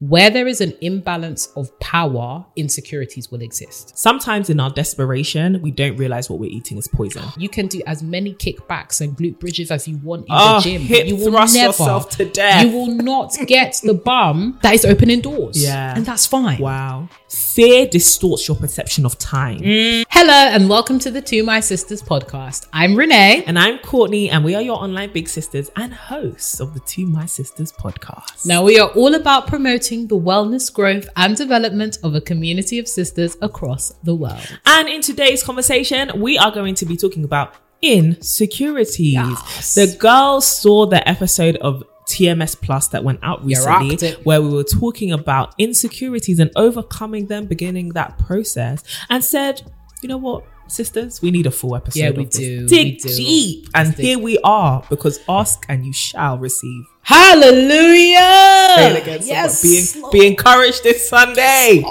Where there is an imbalance of power, insecurities will exist. Sometimes in our desperation, we don't realize what we're eating is poison. You can do as many kickbacks and glute bridges as you want in Oh, the ah, gym. but hip you will thrust never, yourself to death. You will not get the bum that is opening doors. Yeah. And that's fine. Wow. Fear distorts your perception of time. Mm. Hello and welcome to the To My Sisters podcast. I'm Renee. And I'm Courtney, and we are your online big sisters and hosts of the To My Sisters podcast. Now, we are all about promoting the wellness, growth, and development of a community of sisters across the world. And in today's conversation, we are going to be talking about insecurities. Yes. The girls saw the episode of TMS Plus that went out recently, where we were talking about insecurities and overcoming them, beginning that process, and said, you know what? Sisters, we need a full episode. Yeah, we of this. do, Dig we do. deep, and Let's dig here we are because ask and you shall receive. Hallelujah! Again, Yes, someone. Be, be encouraged this Sunday.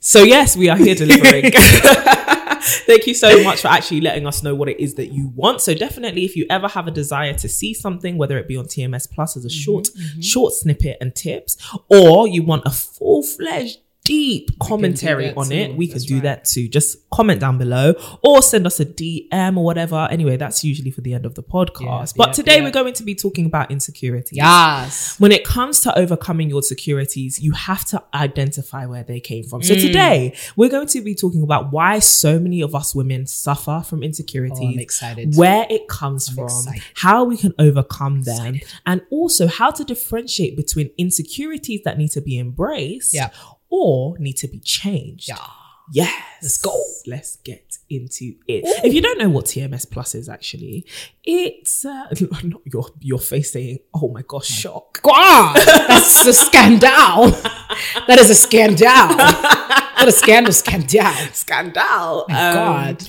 So yes, we are here delivering. Thank you so much for actually letting us know what it is that you want. So definitely, if you ever have a desire to see something, whether it be on TMS Plus as a mm-hmm, short, mm-hmm. short snippet and tips, or you want a full fledged deep commentary on it, we can do right. that too. Just comment down below or send us a DM or whatever. Anyway, that's usually for the end of the podcast. Yeah, but yeah, today yeah. we're going to be talking about insecurity. Yes. When it comes to overcoming your insecurities, you have to identify where they came from. Mm. So today we're going to be talking about why so many of us women suffer from insecurities. Oh, I'm excited. Where it comes from, excited. how we can overcome them, and also how to differentiate between insecurities that need to be embraced Yeah. Or need to be changed. Yeah. Yes. Let's go. Let's get into it. If you don't know what TMS Plus is actually, it's uh, not your your face saying, "Oh my gosh, shock." God, that's a scandal. That is a scandal. What a scandal, scandal. Scandal. My Um, God.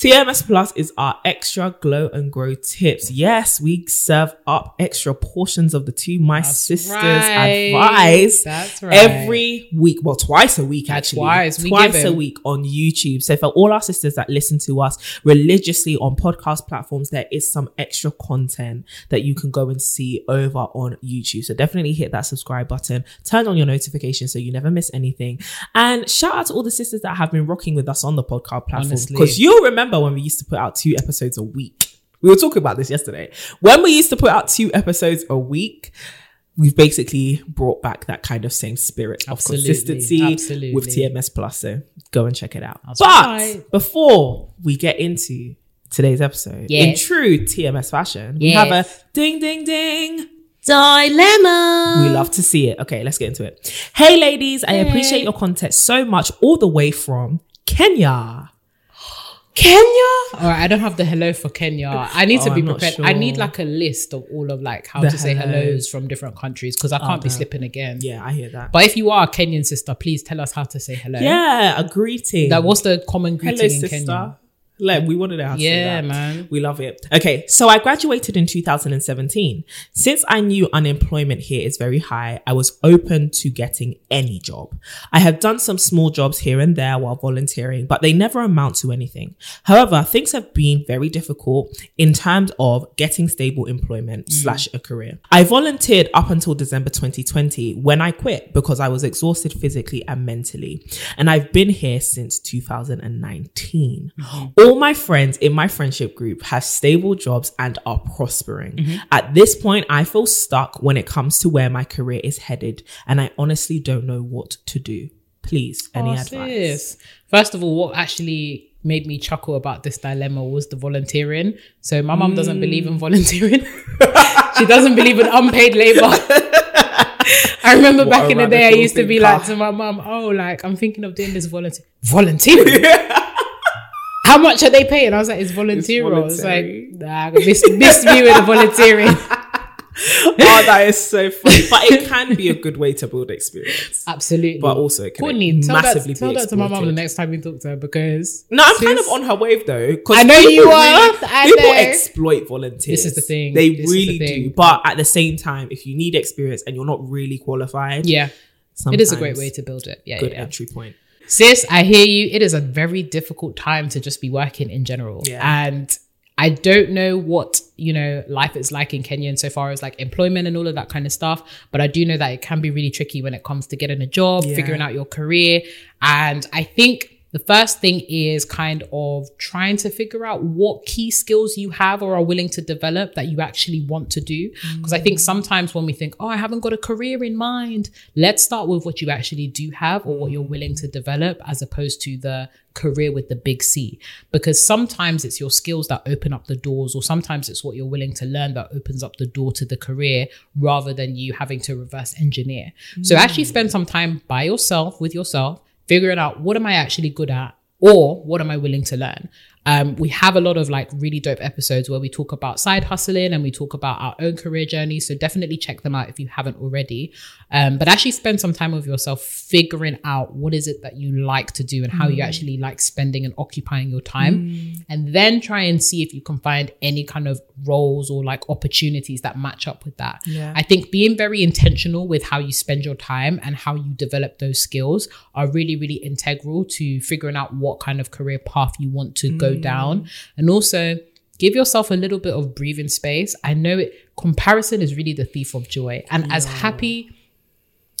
TMS Plus is our extra glow and grow tips. Yes, we serve up extra portions of the To My Sisters right. advice That's right. every week. Well, twice a week actually. twice. Twice give a week on YouTube. So for all our sisters that listen to us religiously on podcast platforms, there is some extra content that you can go and see over on YouTube. So definitely hit that subscribe button, turn on your notifications so you never miss anything. And shout out to all the sisters that have been rocking with us on the podcast platform. Because you'll remember when we used to put out two episodes a week. We were talking about this yesterday. When we used to put out two episodes a week, we've basically brought back that kind of same spirit Absolutely, of consistency absolutely. with TMS Plus. So go and check it out. That's but right. before we get into today's episode, in true TMS fashion, we have a ding ding ding. Dilemma. We love to see it. Okay, let's get into it. Hey, ladies, I appreciate your content so much, all the way from Kenya. Kenya. All right, I don't have the hello for Kenya. I need to Oh, be I'm not prepared. I need like a list of all of like how The to say hellos. hellos from different countries because I oh, can't be no. slipping again. Yeah, I hear that. But if you are a Kenyan sister, please tell us how to say hello. yeah, a greeting. That what's the common greeting Hello, in sister. Kenya? Like we wanted to have Yeah, that. man. We love it. Okay, so I graduated in 2017. Since I knew unemployment here is very high, I was open to getting any job. I have done some small jobs here and there while volunteering, but they never amount to anything. However, things have been very difficult in terms of getting stable employment mm. slash a career. I volunteered up until December 2020 when I quit because I was exhausted physically and mentally. And I've been here since 2019. Mm-hmm. All my friends in my friendship group have stable jobs and are prospering. Mm-hmm. At this point, I feel stuck when it comes to where my career is headed, and I honestly don't know what to do. Please, oh, any Oh, advice? sis. First of all, what actually made me chuckle about this dilemma was the volunteering. So my mum doesn't believe in mm. volunteering. she doesn't believe in unpaid labor. I remember What back in the day, I used to be thinker. like to my mum, "Oh, like I'm thinking of doing this volunteer volunteering." How much are they paying? I was like, "It's volunteer." I was like. "Nah, miss, miss me with the volunteering." oh, that is so funny. But it can be a good way to build experience. Absolutely. But also it can Courtney, tell massively that, tell that to my mom the next time you talk to her because No, I'm kind of on her wave though. I know you are. really- people know. exploit volunteers. This is the thing. They This is the really thing. do. But at the same time, if you need experience and you're not really qualified, Yeah, it is a great way to build it. Yeah, good yeah. entry point. Sis, I hear you. It is a very difficult time to just be working in general. Yeah. And I don't know what, you know, life is like in Kenya insofar as like employment and all of that kind of stuff. But I do know that it can be really tricky when it comes to getting a job, Yeah. figuring out your career. And I think the first thing is kind of trying to figure out what key skills you have or are willing to develop that you actually want to do. Because I think mm. sometimes when we think, oh, I haven't got a career in mind, let's start with what you actually do have or what you're willing to develop as opposed to the career with the big C. Because sometimes it's your skills that open up the doors, or sometimes it's what you're willing to learn that opens up the door to the career rather than you having to reverse engineer. So actually spend mm. some time by yourself with yourself figuring out what am I actually good at or what am I willing to learn. Um, we have a lot of like really dope episodes where we talk about side hustling and we talk about our own career journey. So definitely check them out if you haven't already. Um, but actually spend some time with yourself figuring out what is it that you like to do and how you actually like spending and occupying your time. And then try and see if you can find any kind of roles or like opportunities that match up with that. Yeah. I think being very intentional with how you spend your time and how you develop those skills are really, really integral to figuring out what kind of career path you want to go down. And also give yourself a little bit of breathing space. I know it comparison is really the thief of joy. And as happy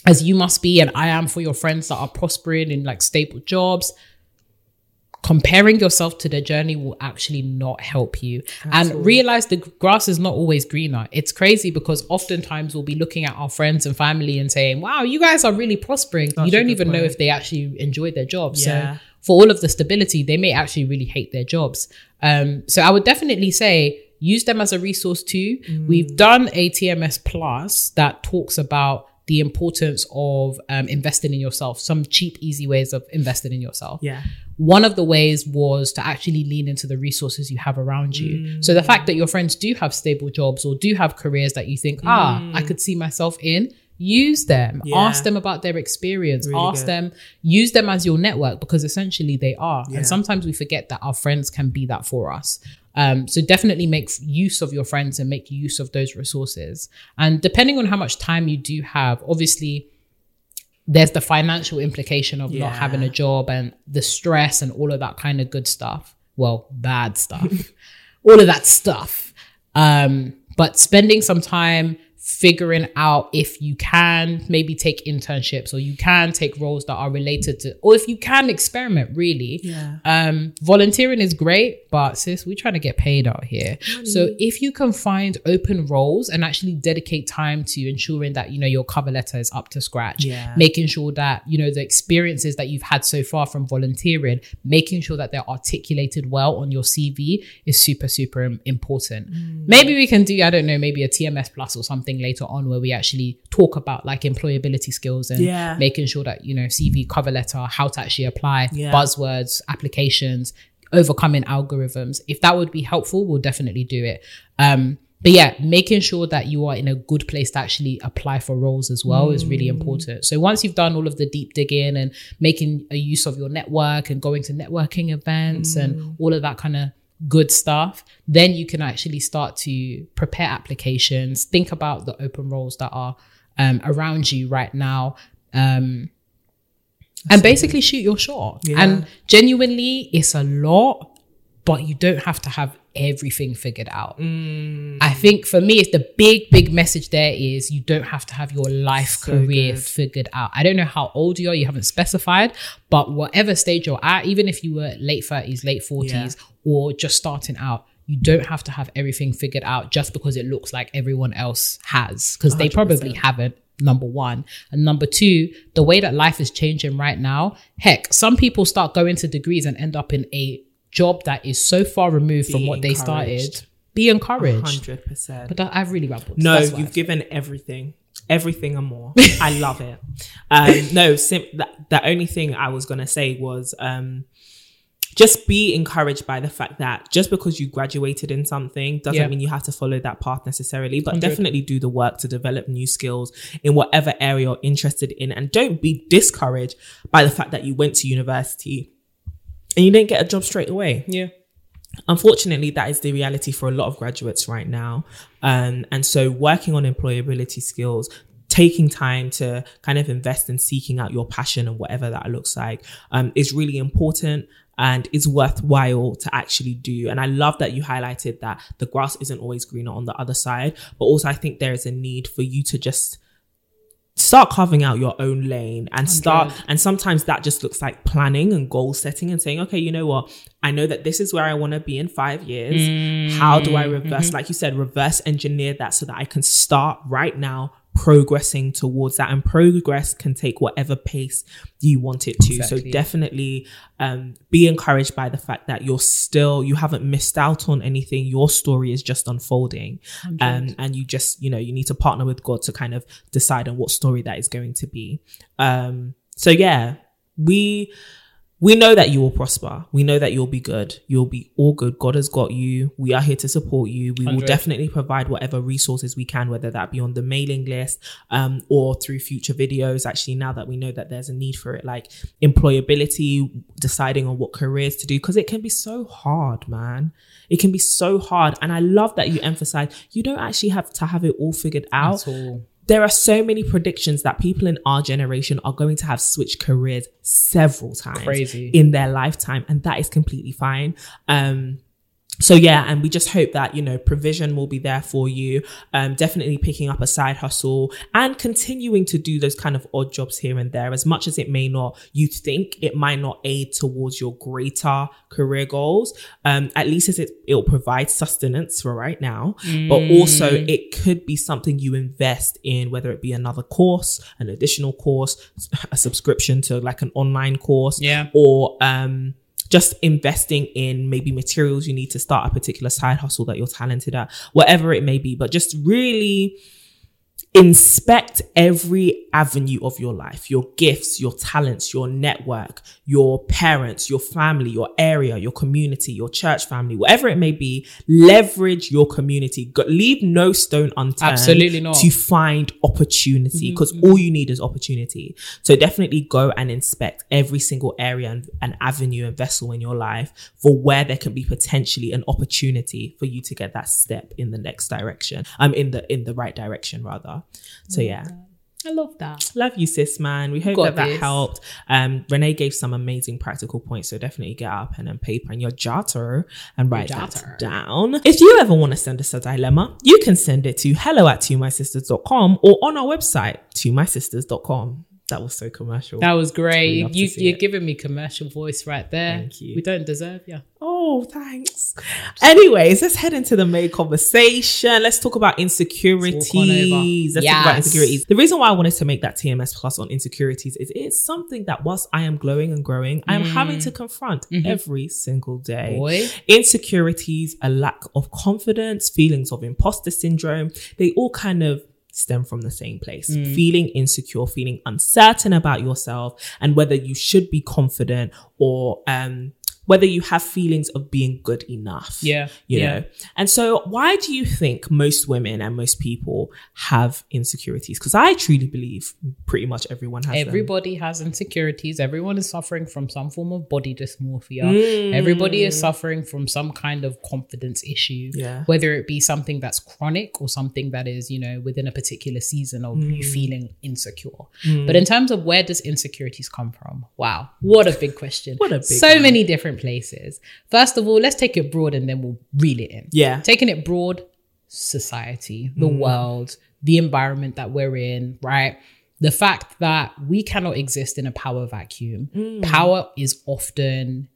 as you must be, and I am for your friends that are prospering in like stable jobs, comparing yourself to their journey will actually not help you. And realize the grass is not always greener. It's crazy because oftentimes we'll be looking at our friends and family and saying, wow, you guys are really prospering. you don't even know if they actually enjoy their job. Yeah. So for all of the stability, they may actually really hate their jobs. Um, so I would definitely say use them as a resource too. Mm. We've done a TMS plus that talks about the importance of um, investing in yourself, some cheap, easy ways of investing in yourself. Yeah. One of the ways was to actually lean into the resources you have around you. So the fact that your friends do have stable jobs or do have careers that you think, ah, I could see myself in, use them. Yeah. Ask them about their experience. Really Ask good. them, use them as your network because essentially they are. Yeah. And sometimes we forget that our friends can be that for us. Um, so definitely make use of your friends and make use of those resources. And depending on how much time you do have, obviously there's the financial implication of Yeah. not having a job and the stress and all of that kind of good stuff. Well, bad stuff. all of that stuff. Um, but spending some time figuring out if you can maybe take internships or you can take roles that are related to or if you can experiment really Yeah. um volunteering is great but sis we're trying to get paid out here so if you can find open roles and actually dedicate time to ensuring that you know your cover letter is up to scratch Yeah. making sure that you know the experiences that you've had so far from volunteering making sure that they're articulated well on your cv is super super important Mm. maybe we can do i don't know maybe a tms plus or something later on where we actually talk about like employability skills and Yeah. making sure that you know cv cover letter how to actually apply Yeah. buzzwords applications overcoming algorithms. If that would be helpful we'll definitely do it. Um but yeah making sure that you are in a good place to actually apply for roles as well is really important. So once you've done all of the deep digging and making a use of your network and going to networking events and all of that kind of good stuff then you can actually start to prepare applications think about the open roles that are um, around you right now um, and basically shoot your shot. Yeah. And genuinely, it's a lot, but you don't have to have everything figured out. Mm. I think for me, it's the big, big message there is you don't have to have your life So career good. figured out. I don't know how old you are, you haven't specified, but whatever stage you're at, even if you were late 30s, late 40s, Yeah. Or just starting out, you don't have to have everything figured out just because it looks like everyone else has, because they probably haven't. Number one. And number two, the way that life is changing right now, heck, some people start going to degrees and end up in a job that is so far removed from Be what they started. Be encouraged. Hundred percent. But that, I've really rambled. No, you've given everything, everything and more. I love it. Um, no, sim- that, the only thing I was gonna say was um, just be encouraged by the fact that just because you graduated in something doesn't Yeah. mean you have to follow that path necessarily, but 100. definitely do the work to develop new skills in whatever area you're interested in, and don't be discouraged by the fact that you went to university and you didn't get a job straight away yeah. unfortunately that is the reality for a lot of graduates right now um, and so working on employability skills taking time to kind of invest in seeking out your passion and whatever that looks like um, is really important and is worthwhile to actually do. And I love that you highlighted that the grass isn't always greener on the other side, but also I think there is a need for you to just start carving out your own lane and start and sometimes that just looks like planning and goal setting and saying okay you know what i know that this is where i want to be in five years mm, how do i reverse mm-hmm. like you said reverse engineer that so that i can start right now progressing towards that and progress can take whatever pace you want it to. Exactly. so definitely um, be encouraged by the fact that you're still you haven't missed out on anything. Your story is just unfolding. Um, and you just you know you need to partner with god to kind of decide on what story that is going to be. Um, so yeah we we know that you will prosper. We know that you'll be good. You'll be all good. God has got you. We are here to support you. We 100. will definitely provide whatever resources we can, whether that be on the mailing list um, or through future videos. Actually, now that we know that there's a need for it, like employability, deciding on what careers to do, because it can be so hard, man. It can be so hard. And I love that you emphasize you don't actually have to have it all figured out there are so many predictions that people in our generation are going to have switched careers several times Crazy. in their lifetime and that is completely fine um so yeah and we just hope that you know provision will be there for you. Um definitely picking up a side hustle and continuing to do those kind of odd jobs here and there as much as it may not you think it might not aid towards your greater career goals. Um at least as it it'll provide sustenance for right now mm. but also it could be something you invest in whether it be another course an additional course a subscription to like an online course yeah. or um just investing in maybe materials you need to start a particular side hustle that you're talented at, whatever it may be, but just really inspect every avenue of your life your gifts your talents your network your parents your family your area your community your church family whatever it may be leverage your community. Leave no stone unturned absolutely not. to find opportunity because mm-hmm. all you need is opportunity. So definitely go and inspect every single area and, and avenue and vessel in your life for where there can be potentially an opportunity for you to get that step in the next direction i'm um, in the in the right direction rather so yeah. I love that. Love you, sis, man. We hope Got that this. that helped. Um, Renee gave some amazing practical points, so definitely get out pen and paper and your jotter and write that down. If you ever want to send us a dilemma, you can send it to hello at tomysisters.com or on our website, tomysisters.com. That was so commercial. That was great. You, you're it. giving me commercial voice right there. Thank you. We don't deserve you. Oh, thanks. Anyways, let's head into the main conversation. Let's talk about insecurities. Let's yes. talk about insecurities. The reason why I wanted to make that TMS plus on insecurities is it's something that whilst I am glowing and growing, I am mm. having to confront mm-hmm. every single day. Boy. Insecurities, a lack of confidence, feelings of imposter syndrome, they all kind of stem from the same place. Mm. Feeling insecure, feeling uncertain about yourself and whether you should be confident or um whether you have feelings of being good enough. Yeah. You yeah. know? And so why do you think most women and most people have insecurities? Because I truly believe pretty much everyone has Everybody them. has insecurities. Everyone is suffering from some form of body dysmorphia. Mm. Everybody is suffering from some kind of confidence issue. Yeah. Whether it be something that's chronic or something that is, you know, within a particular season of mm. you feeling insecure. Mm. But in terms of where does insecurities come from? Wow. What a big question. what a big So one. many different places. First of all, let's take it broad and then we'll reel it in. Yeah. Taking it broad, society, the mm. world, the environment that we're in, right? The fact that we cannot exist in a power vacuum. Mm. Power is often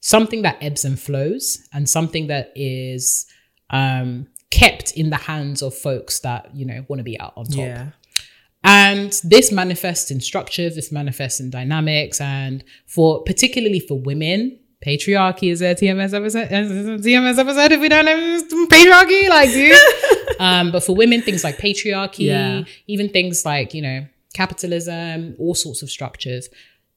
something that ebbs and flows and something that is um, kept in the hands of folks that, you know, want to be out on top. Yeah. And this manifests in structures, this manifests in dynamics, and for particularly for women, patriarchy is a TMS episode. TMS episode if we don't have patriarchy, like dude. um, but for women, things like patriarchy, yeah. even things like you know capitalism, all sorts of structures.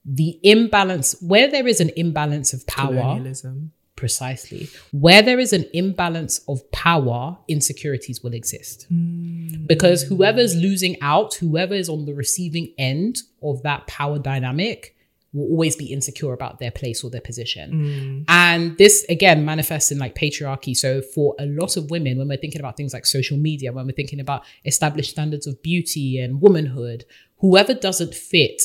The imbalance where there is an imbalance of power, colonialism, precisely where there is an imbalance of power, insecurities will exist. Mm. Because whoever's losing out, whoever is on the receiving end of that power dynamic will always be insecure about their place or their position. Mm. And this again manifests in like patriarchy. So for a lot of women, when we're thinking about things like social media, when we're thinking about established standards of beauty and womanhood, whoever doesn't fit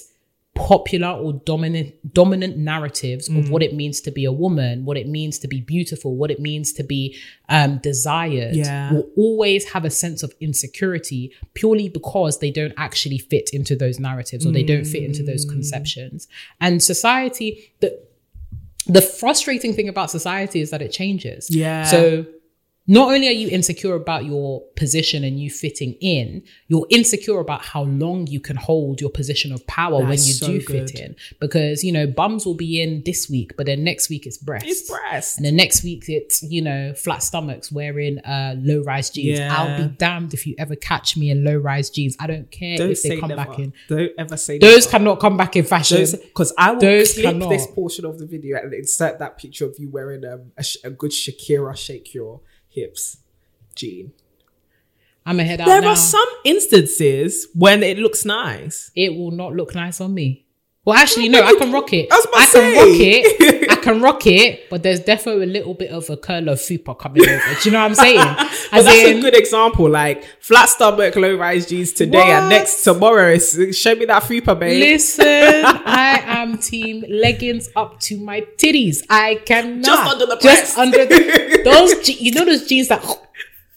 popular or dominant dominant narratives of what it means to be a woman, what it means to be beautiful, what it means to be um, desired, Yeah. will always have a sense of insecurity purely because they don't actually fit into those narratives or they don't fit into those conceptions. And society, the the frustrating thing about society is that it changes. Yeah. So not only are you insecure about your position and you fitting in, you're insecure about how long you can hold your position of power when you so do good. fit in. Because, you know, bums will be in this week, but then next week it's breasts. It's breast. And then next week it's, you know, flat stomachs wearing uh low rise jeans. Yeah. I'll be damned if you ever catch me in low rise jeans. I don't care Don't if they come never. back in. Don't ever say Those never. cannot come back in fashion. because I will Those clip cannot. this portion of the video and insert that picture of you wearing um, a, sh- a good Shakira shake your hips jean. I'm a head out There now. are some instances when it looks nice. it will not look nice on me. Well, actually, no, I can rock it. I I can rock it. I can rock it, but there's definitely a little bit of a curl of fupa coming over. Do you know what I'm saying? But As that's in, a good example. Like flat stomach, low rise jeans today, and next tomorrow, show me that fupa, babe. listen, I am team leggings up to my titties. I cannot Just under the just under the, those. je- You know those jeans that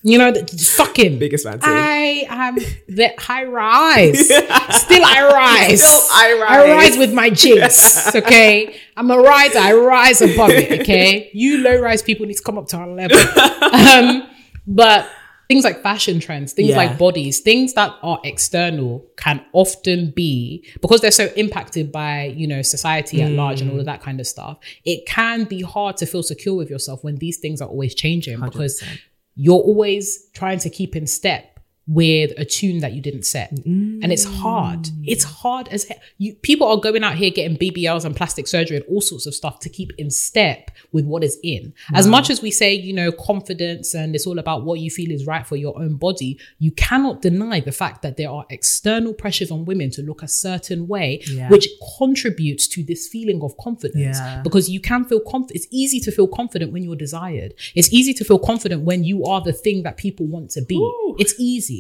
you know fucking Biggest fan. I am the high rise. Still I rise. Still I rise. I rise. rise with my jinx. Okay. I'm a riser. I rise above it. Okay. You low rise people need to come up to our level. Um, but things like fashion trends, things Yeah. like bodies, things that are external can often be because they're so impacted by, you know, society at large and all of that kind of stuff. It can be hard to feel secure with yourself when these things are always changing because 100%. You're always trying to keep in step with a tune that you didn't set and it's hard mm. it's hard as he- you people are going out here getting bbls and plastic surgery and all sorts of stuff to keep in step with what is in as much as we say you know confidence and it's all about what you feel is right for your own body you cannot deny the fact that there are external pressures on women to look a certain way Yeah. which contributes to this feeling of confidence Yeah. because you can feel confident. It's easy to feel confident when you're desired. It's easy to feel confident when you are the thing that people want to be. Ooh. It's easy.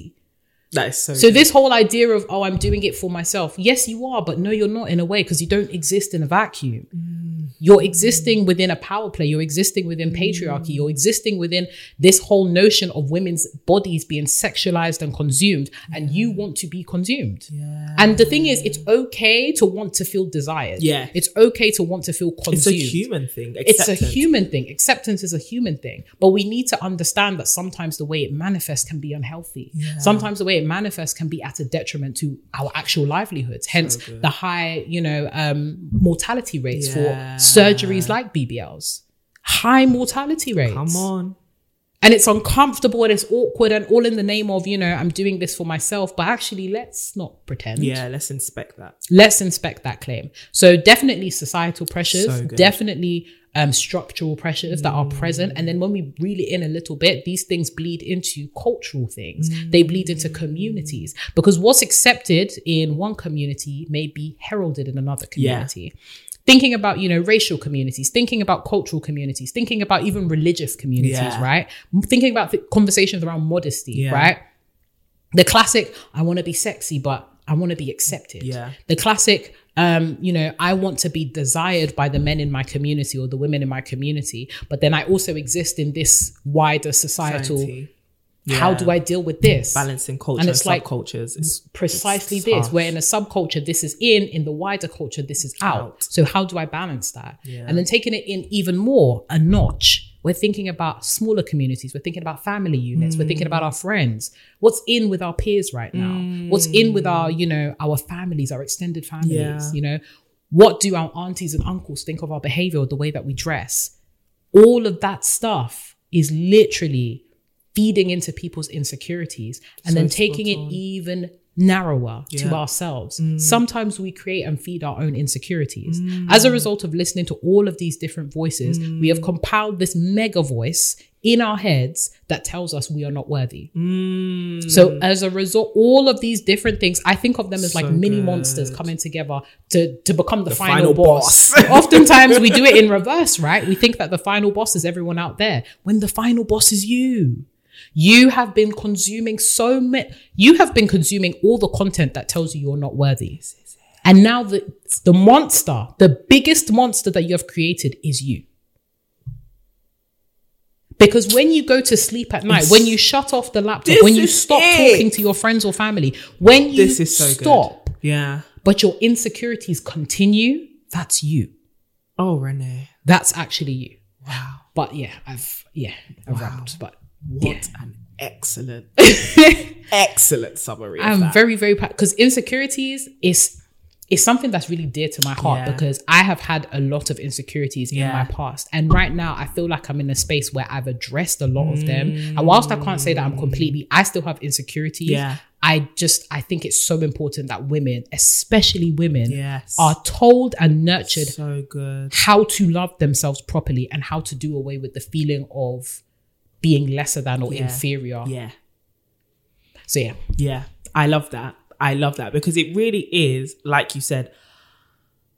That is so. So good. this whole idea of oh I'm doing it for myself. Yes, you are, but no, you're not in a way because you don't exist in a vacuum. Mm. You're existing within a power play. You're existing within patriarchy. You're existing within this whole notion of women's bodies being sexualized and consumed, and you want to be consumed. Yeah. And the thing is, it's okay to want to feel desired. Yeah. It's okay to want to feel consumed. it's a human thing. It's a Acceptance. human thing. Acceptance is a human thing. But we need to understand that sometimes the way it manifests can be unhealthy. Yeah. Sometimes the way it manifests can be at a detriment to our actual livelihoods. Hence the high, you know, um, mortality rates Yeah. for surgeries like BBLs. High mortality rates. Come on. And it's uncomfortable and it's awkward and all in the name of, you know, I'm doing this for myself. But actually, let's not pretend Yeah, let's inspect that. let's inspect that claim. So definitely societal pressures, So definitely um, structural pressures that are present. And then when we reel it in a little bit, these things bleed into cultural things. They bleed into communities because what's accepted in one community may be heralded in another community. Thinking about, you know, racial communities, thinking about cultural communities, thinking about even religious communities, Yeah. right? Thinking about the conversations around modesty, Yeah. right? the classic i want to be sexy but i want to be accepted Yeah. the classic um you know i want to be desired by the men in my community or the women in my community but then i also exist in this wider societal Society. How do i deal with this? Balancing culture And it's like subcultures. It's precisely it's this tough. where in a subculture this is in in the wider culture this is out, Out. so how do i balance that? Yeah. and then taking it in even more a notch. We're thinking about smaller communities. We're thinking about family units. We're thinking about mm. our friends. What's in with our peers right now? What's in with our mm. you know our families our extended families Yeah. you know? What do our aunties and uncles think of our behavior the way that we dress? All of that stuff is literally feeding into people's insecurities and then taking it even narrower to Yeah. ourselves. Mm. Sometimes we create and feed our own insecurities. Mm. As a result of listening to all of these different voices, we have mm. compiled this mega voice in our heads that tells us we are not worthy. Mm. So as a result, all of these different things, I think of them as like mini good. monsters coming together to to become the, final, final boss. boss. Oftentimes we do it in reverse, right? We think that the final boss is everyone out there when the final boss is you. You have been consuming so much. You have been consuming all the content that tells you you're not worthy. And now the the monster, the biggest monster that you have created is you. Because when you go to sleep at night, when you shut off the laptop, when you stop it. talking to your friends or family, when you This is so stop, good. Yeah. but your insecurities continue, that's you. Oh, Renee. That's actually you. Wow. But yeah, I've yeah, I've wrapped. But What an excellent, excellent summary. I'm that. very, very because insecurities is is something that's really dear to my heart Yeah. because I have had a lot of insecurities in my past. And right now I feel like I'm in a space where I've addressed a lot of them. And whilst I can't say that I'm completely, I still have insecurities. Yeah. I just I think it's so important that women, especially women, Yes. are told and nurtured so good. how to love themselves properly and how to do away with the feeling of being lesser than or Yeah. inferior. Yeah. So yeah. Yeah, I love that. I love that because it really is, like you said,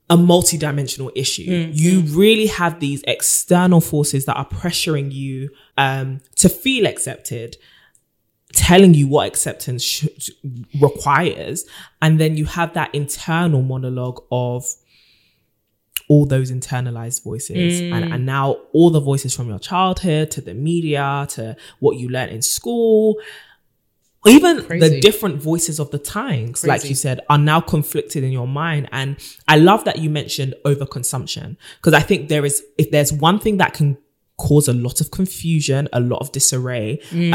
a multidimensional issue. You really have these external forces that are pressuring you um, to feel accepted, telling you what acceptance sh- requires, and then you have that internal monologue of all those internalized voices. And, and mm. now all the voices from your childhood to the media to what you learned in school even Crazy. the different voices of the times like you said are now conflicted in your mind. And i love that you mentioned overconsumption because i think there is if there's one thing that can cause a lot of confusion a lot of disarray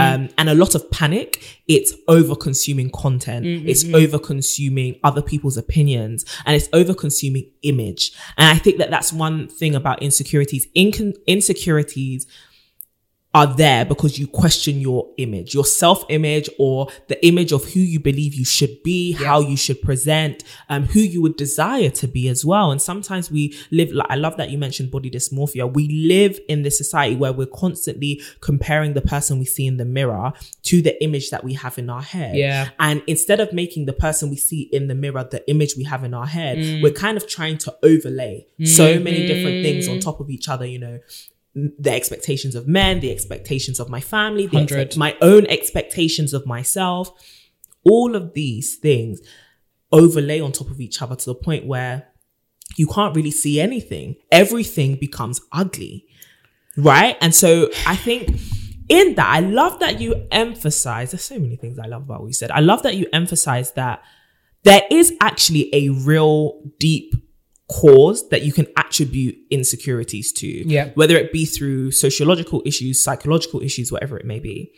um, and a lot of panic. It's over consuming content it's over consuming other people's opinions and it's over consuming image. And i think that that's one thing about insecurities. Incon- insecurities are there because you question your image, your self image, or the image of who you believe you should be, how you should present, um, who you would desire to be as well. And sometimes we live, like, I love that you mentioned body dysmorphia. We live in this society where we're constantly comparing the person we see in the mirror to the image that we have in our head. Yeah. And instead of making the person we see in the mirror the image we have in our head, Mm. we're kind of trying to overlay so many different things Mm. on top of each other, you know the expectations of men, the expectations of my family, the 100. expect- my own expectations of myself. All of these things overlay on top of each other to the point where you can't really see anything. Everything becomes ugly. Right. And so I think in that, I love that you emphasize, there's so many things I love about what you said. I love that you emphasize that there is actually a real deep cause that you can attribute insecurities to. Yeah. Whether it be through sociological issues, psychological issues, whatever it may be.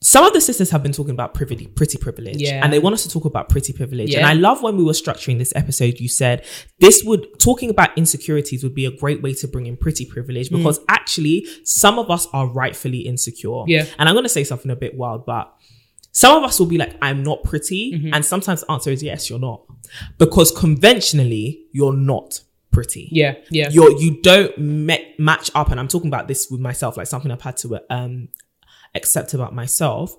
Some of the sisters have been talking about pretty, pretty privilege, Yeah. and they want us to talk about pretty privilege. And I love when we were structuring this episode, you said this would talking about insecurities would be a great way to bring in pretty privilege because actually some of us are rightfully insecure. Mm. Yeah. And I'm going to say something a bit wild, but some of us will be like, I'm not pretty. Mm-hmm. And sometimes the answer is yes, you're not. Because conventionally, you're not pretty. Yeah. Yeah. You're, you don't ma- match up. And I'm talking about this with myself, like something I've had to um, accept about myself.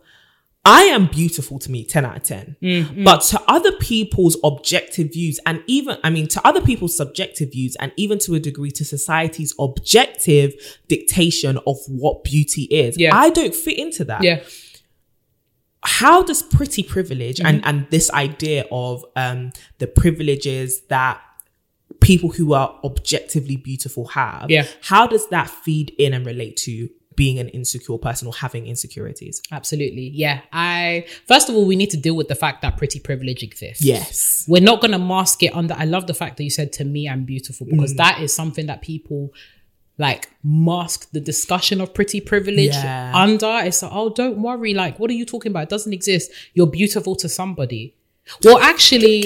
I am beautiful to me, 10 out of 10. Mm-hmm. But to other people's objective views, and even, I mean, to other people's subjective views, and even to a degree to society's objective dictation of what beauty is, Yeah. I don't fit into that yeah. How does pretty privilege Mm-hmm. and and this idea of um the privileges that people who are objectively beautiful have Yeah. how does that feed in and relate to being an insecure person or having insecurities Absolutely. Yeah. I first of all, we need to deal with the fact that pretty privilege exists. yes We're not gonna mask it under I love the fact that you said to me I'm beautiful Mm. because that is something that people like mask the discussion of pretty privilege Yeah. under. It's like, oh, don't worry. Like, what are you talking about? It doesn't exist. You're beautiful to somebody. Well, actually,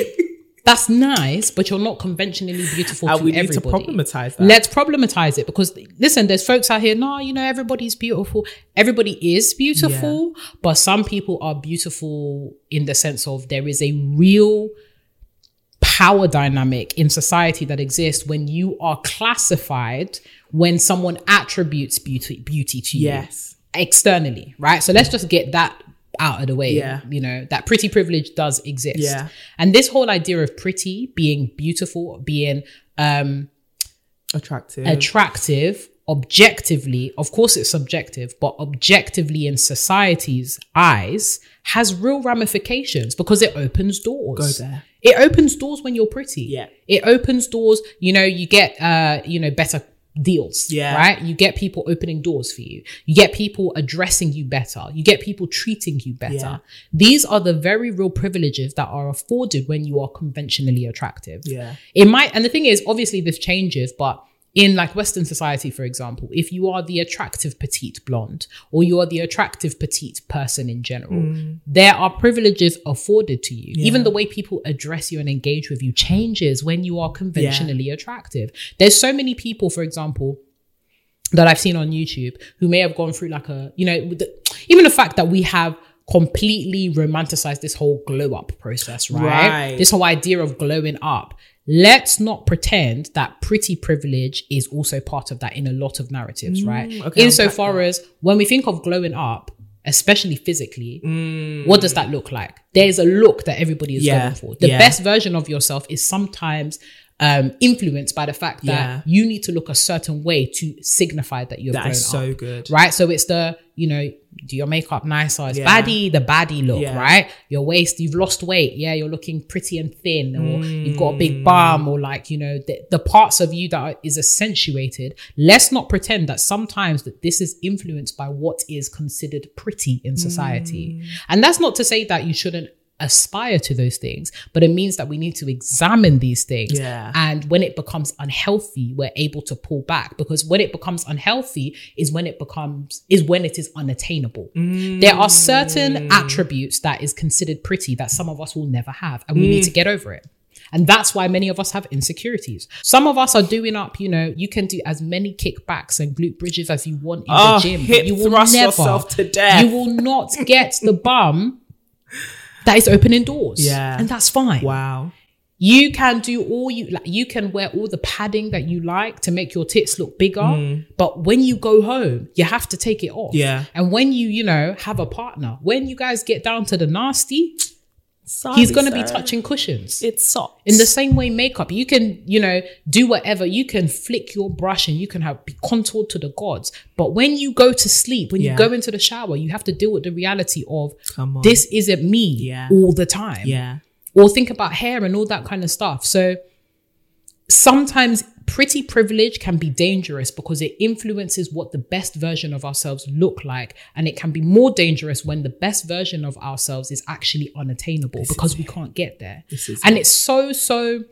that's nice, but you're not conventionally beautiful and to we need to problematize that Let's problematize it because listen, there's folks out here, no, you know, everybody's beautiful. Everybody is beautiful, but some people are beautiful in the sense of there is a real power dynamic in society that exists when you are classified when someone attributes beauty beauty to you Yes. externally, right? So let's just get that out of the way. Yeah. You know, that pretty privilege does exist. Yeah. And this whole idea of pretty being beautiful, being um Attractive. attractive objectively of course it's subjective but objectively in society's eyes has real ramifications because it opens doors Go there. it opens doors when you're pretty Yeah. it opens doors you know you get uh you know better deals Yeah. right you get people opening doors for you you get people addressing you better you get people treating you better Yeah. these are the very real privileges that are afforded when you are conventionally attractive Yeah. it might and the thing is obviously this changes but in like western society for example if you are the attractive petite blonde or you are the attractive petite person in general hmm. there are privileges afforded to you even the way people address you and engage with you changes when you are conventionally attractive there's so many people for example that I've seen on YouTube who may have gone through like a, you know, the, even the fact that we have completely romanticized this whole glow up process, right? Right. This whole idea of glowing up. Let's not pretend that pretty privilege is also part of that in a lot of narratives, right? Mm, okay, Insofar as when we think of glowing up, especially physically, what does that look like? There's a look that everybody is Mm. Yeah, going for. The yeah. best version of yourself is sometimes um, influenced by the fact that Yeah. you need to look a certain way to signify that you're That grown is up. so good. Right? So it's the, you know, do your makeup nicer. It's Yeah. baddie, the baddie look, Yeah. right? Your waist, you've lost weight. Yeah, you're looking pretty and thin, or you've got a big bum, or like, you know, the, the parts of you that are, is accentuated. Let's not pretend that sometimes that this is influenced by what is considered pretty in society. Mm. And that's not to say that you shouldn't aspire to those things, but it means that we need to examine these things. Yeah. And when it becomes unhealthy, we're able to pull back because when it becomes unhealthy is when it becomes is when it is unattainable. There are certain mm. attributes that is considered pretty that some of us will never have, and we need mm. to get over it. And that's why many of us have insecurities. Some of us are doing up, you know, you can do as many kickbacks and glute bridges as you want in Oh, the ah, gym. but hip you will thrust never, yourself to death. You will not get the bum that is opening doors. Yeah. And that's fine. Wow. You can do all you like. You can wear all the padding that you like to make your tits look bigger. But when you go home, you have to take it off. Mm. Yeah. And when you, you know, have a partner, when you guys get down to the nasty, Sorry, he's going to be touching cushions. It's soft. In the same way, makeup, you can, you know, do whatever. You can flick your brush and you can have be contoured to the gods. But when you go to sleep, when Yeah. you go into the shower, you have to deal with the reality of Come on. this isn't me Yeah. all the time Yeah. or think about hair and all that kind of stuff. So sometimes pretty privilege can be dangerous because it influences what the best version of ourselves look like and it can be more dangerous when the best version of ourselves is actually unattainable because we can't get there This is and it's so so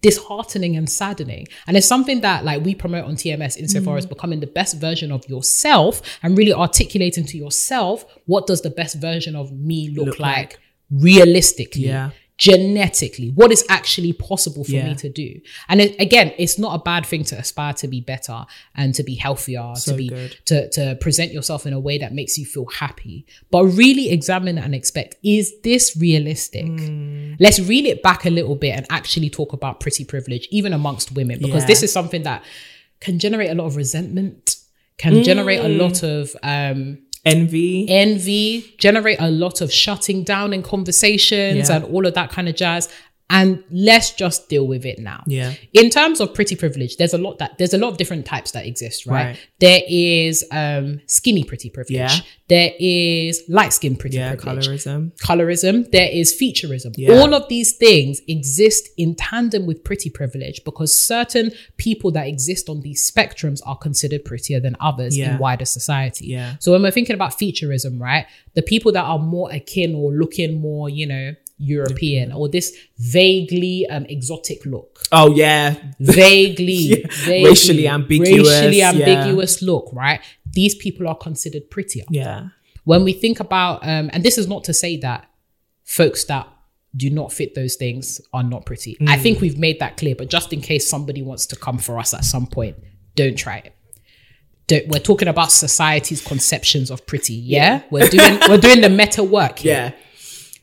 disheartening and saddening and it's something that like we promote on tms insofar Mm. as becoming the best version of yourself and really articulating to yourself what does the best version of me look, Look like, like. realistically Yeah. Genetically what is actually possible for Yeah. me to do and it, again it's not a bad thing to aspire to be better and to be healthier So to be good. to, to present yourself in a way that makes you feel happy but really examine and expect is this realistic Mm. let's reel it back a little bit and actually talk about pretty privilege even amongst women because Yeah. this is something that can generate a lot of resentment can generate Mm. a lot of um Envy. envy, generate a lot of shutting down in conversations Yeah. and all of that kind of jazz. And let's just deal with it now. Yeah. In terms of pretty privilege, there's a lot that there's a lot of different types that exist, right? Right. There is um skinny pretty privilege. Yeah. There is light skin pretty Yeah. privilege Colorism. colorism, there is featureism. Yeah. All of these things exist in tandem with pretty privilege because certain people that exist on these spectrums are considered prettier than others Yeah. in wider society. Yeah. So when we're thinking about featureism, right, the people that are more akin or looking more, you know, European or this vaguely um, exotic look, Oh yeah. vaguely, vaguely Racially ambiguous, racially yeah. ambiguous look, right? These people are considered prettier Yeah. when we think about um and this is not to say that folks that do not fit those things are not pretty i think we've made that clear but just in case somebody wants to come for us at some point don't try it don't, we're talking about society's conceptions of pretty yeah, we're doing we're doing the meta work here. Yeah.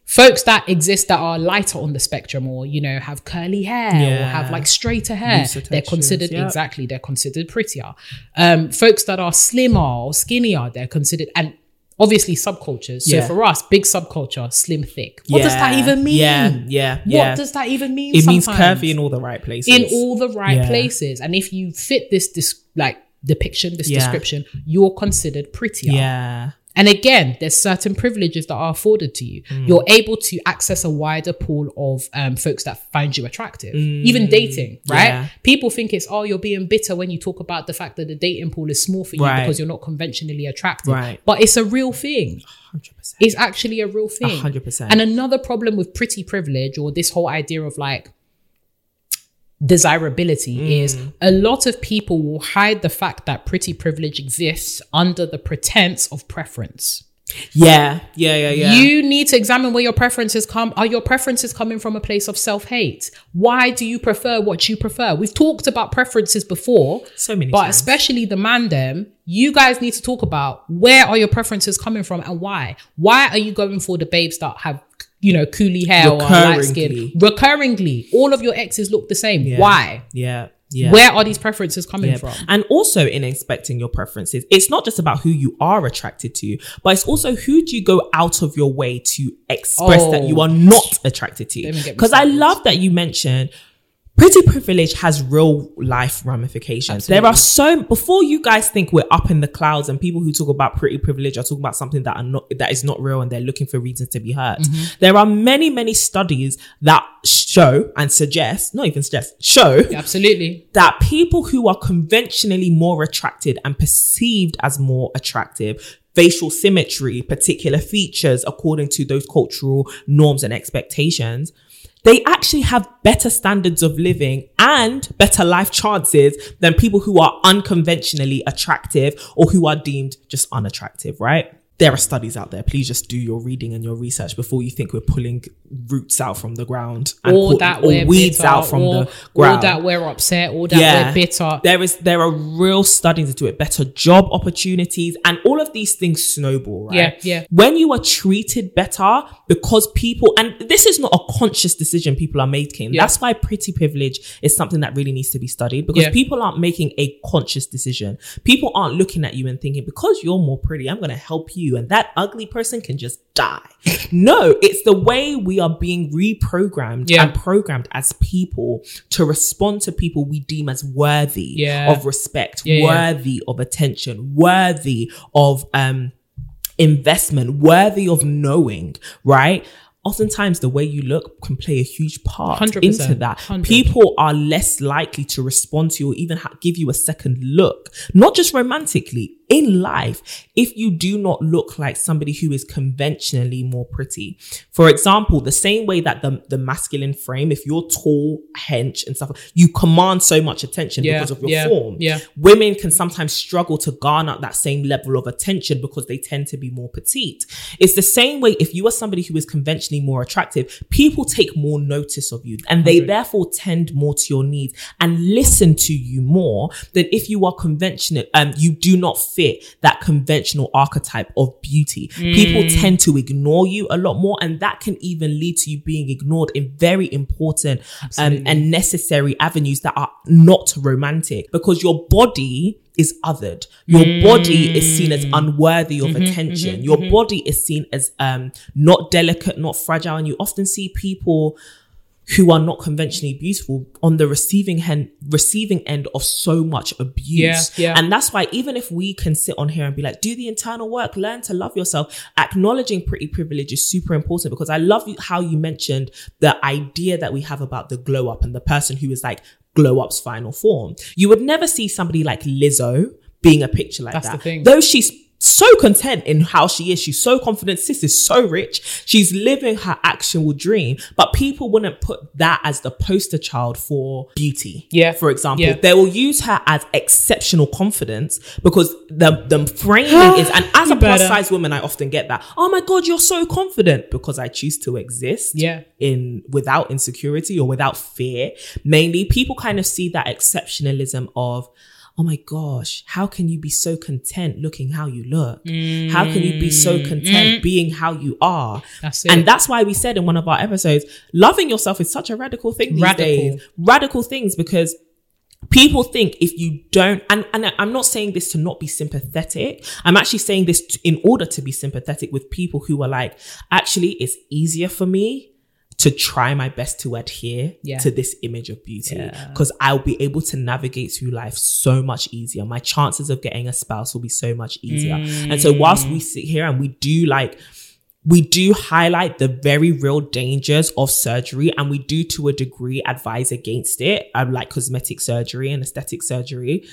Folks that exist that are lighter on the spectrum or you know have curly hair or have like straighter hair they're considered yeah. exactly they're considered prettier um folks that are slimmer or skinnier they're considered and obviously subcultures so Yeah. for us big subculture slim thick what does that even mean Yeah, yeah, what yeah. does that even mean it means curvy in all the right places. in all the right Yeah. places and if you fit this this like depiction this Yeah. description you're considered prettier yeah, and again, there's certain privileges that are afforded to you. Mm. You're able to access a wider pool of um, folks that find you attractive, even dating, right? Mm. Yeah. People think it's, oh, you're being bitter when you talk about the fact that the dating pool is small for you Right. because you're not conventionally attractive. Right. But it's a real thing. hundred percent. It's actually a real thing. hundred percent. And another problem with pretty privilege or this whole idea of like desirability Mm. is a lot of people will hide the fact that pretty privilege exists under the pretense of preference. Yeah, yeah, yeah, yeah. You need to examine where your preferences come. Are your preferences coming from a place of self hate? Why do you prefer what you prefer? We've talked about preferences before, so many but times. especially the man them, you guys need to talk about where are your preferences coming from and why. Why are you going for the babes that have you know coolie hair or light skin? Recurringly. All of your exes look the same. Yeah. Why? yeah, yeah. Where are these preferences coming Yeah. from? And also in inspecting your preferences, it's not just about who you are attracted to, but it's also who do you go out of your way to express that Oh. you are not attracted to. Don't even get me Because I love that you mentioned pretty privilege has real life ramifications. There are so before you guys think we're up in the clouds and people who talk about pretty privilege are talking about something that are not that is not real and they're looking for reasons to be hurt. Mm-hmm. There are many, many studies that show and suggest, not even suggest, show Absolutely. that people who are conventionally more attracted and perceived as more attractive, facial symmetry, particular features according to those cultural norms and expectations, they actually have better standards of living and better life chances than people who are unconventionally attractive or who are deemed just unattractive, right? There are studies out there. Please just do your reading and your research before you think we're pulling roots out from the ground and Or pull- that or we're weeds bitter, out from or, the or that we're upset, or that we're bitter. there is there are real studies to do it, better job opportunities, and all of these things snowball, right? Yeah, yeah. When you are treated better because people and this is not a conscious decision people are making. Yeah. That's why pretty privilege is something that really needs to be studied because Yeah. people aren't making a conscious decision. People aren't looking at you and thinking, because you're more pretty, I'm gonna help you, and that ugly person can just die. no, it's the way we are being reprogrammed Yeah. and programmed as people to respond to people we deem as worthy Yeah. of respect, Yeah, worthy of attention, worthy of um investment, worthy of knowing, right? Oftentimes, the way you look can play a huge part 100%, into that. 100. People are less likely to respond to you or even ha- give you a second look, not just romantically, in life, if you do not look like somebody who is conventionally more pretty. For example, the same way that the, the masculine frame, if you're tall, hench, and stuff, you command so much attention Yeah, because of your yeah, form yeah. women can sometimes struggle to garner that same level of attention because they tend to be more petite. It's the same way if you are somebody who is conventionally more attractive, people take more notice of you and they therefore tend more to your needs and listen to you more than if you are conventional and you do not fit that conventional archetype of beauty. People mm. tend to ignore you a lot more and that can even lead to you being ignored in very important um, and necessary avenues that are not romantic because your body is othered. Your mm. body is seen as unworthy of mm-hmm, attention. Mm-hmm, your mm-hmm. body is seen as um not delicate, not fragile, and you often see people who are not conventionally beautiful on the receiving end receiving end of so much abuse. Yeah, yeah. And that's why even if we can sit on here and be like, do the internal work, learn to love yourself, acknowledging pretty privilege is super important because I love how you mentioned the idea that we have about the glow up and the person who is like glow up's final form. You would never see somebody like Lizzo being a picture like That's that. the thing. Though she's so content in how she is. She's so confident. Sis is so rich. She's living her actual dream. But people wouldn't put that as the poster child for beauty. Yeah. For example, Yeah. they will use her as exceptional confidence because the the framing is. And as a plus better. size woman, I often get that. Oh my god, you're so confident because I choose to exist. Yeah. In without insecurity or without fear. Mainly, people kind of see that exceptionalism of. Oh my gosh, how can you be so content looking how you look? How can you be so mm-hmm. content being how you are? That's. And that's why we said in one of our episodes, loving yourself is such a radical thing these Radical. days. Radical things because people think if you don't and, and i'm not saying this to not be sympathetic i'm actually saying this in order to be sympathetic with people who are like actually it's easier for me to try my best to adhere Yeah. to this image of beauty Yeah. because i'll be able to navigate through life so much easier my chances of getting a spouse will be so much easier and so whilst we sit here and we do like we do highlight the very real dangers of surgery and we do to a degree advise against it um, like cosmetic surgery and aesthetic surgery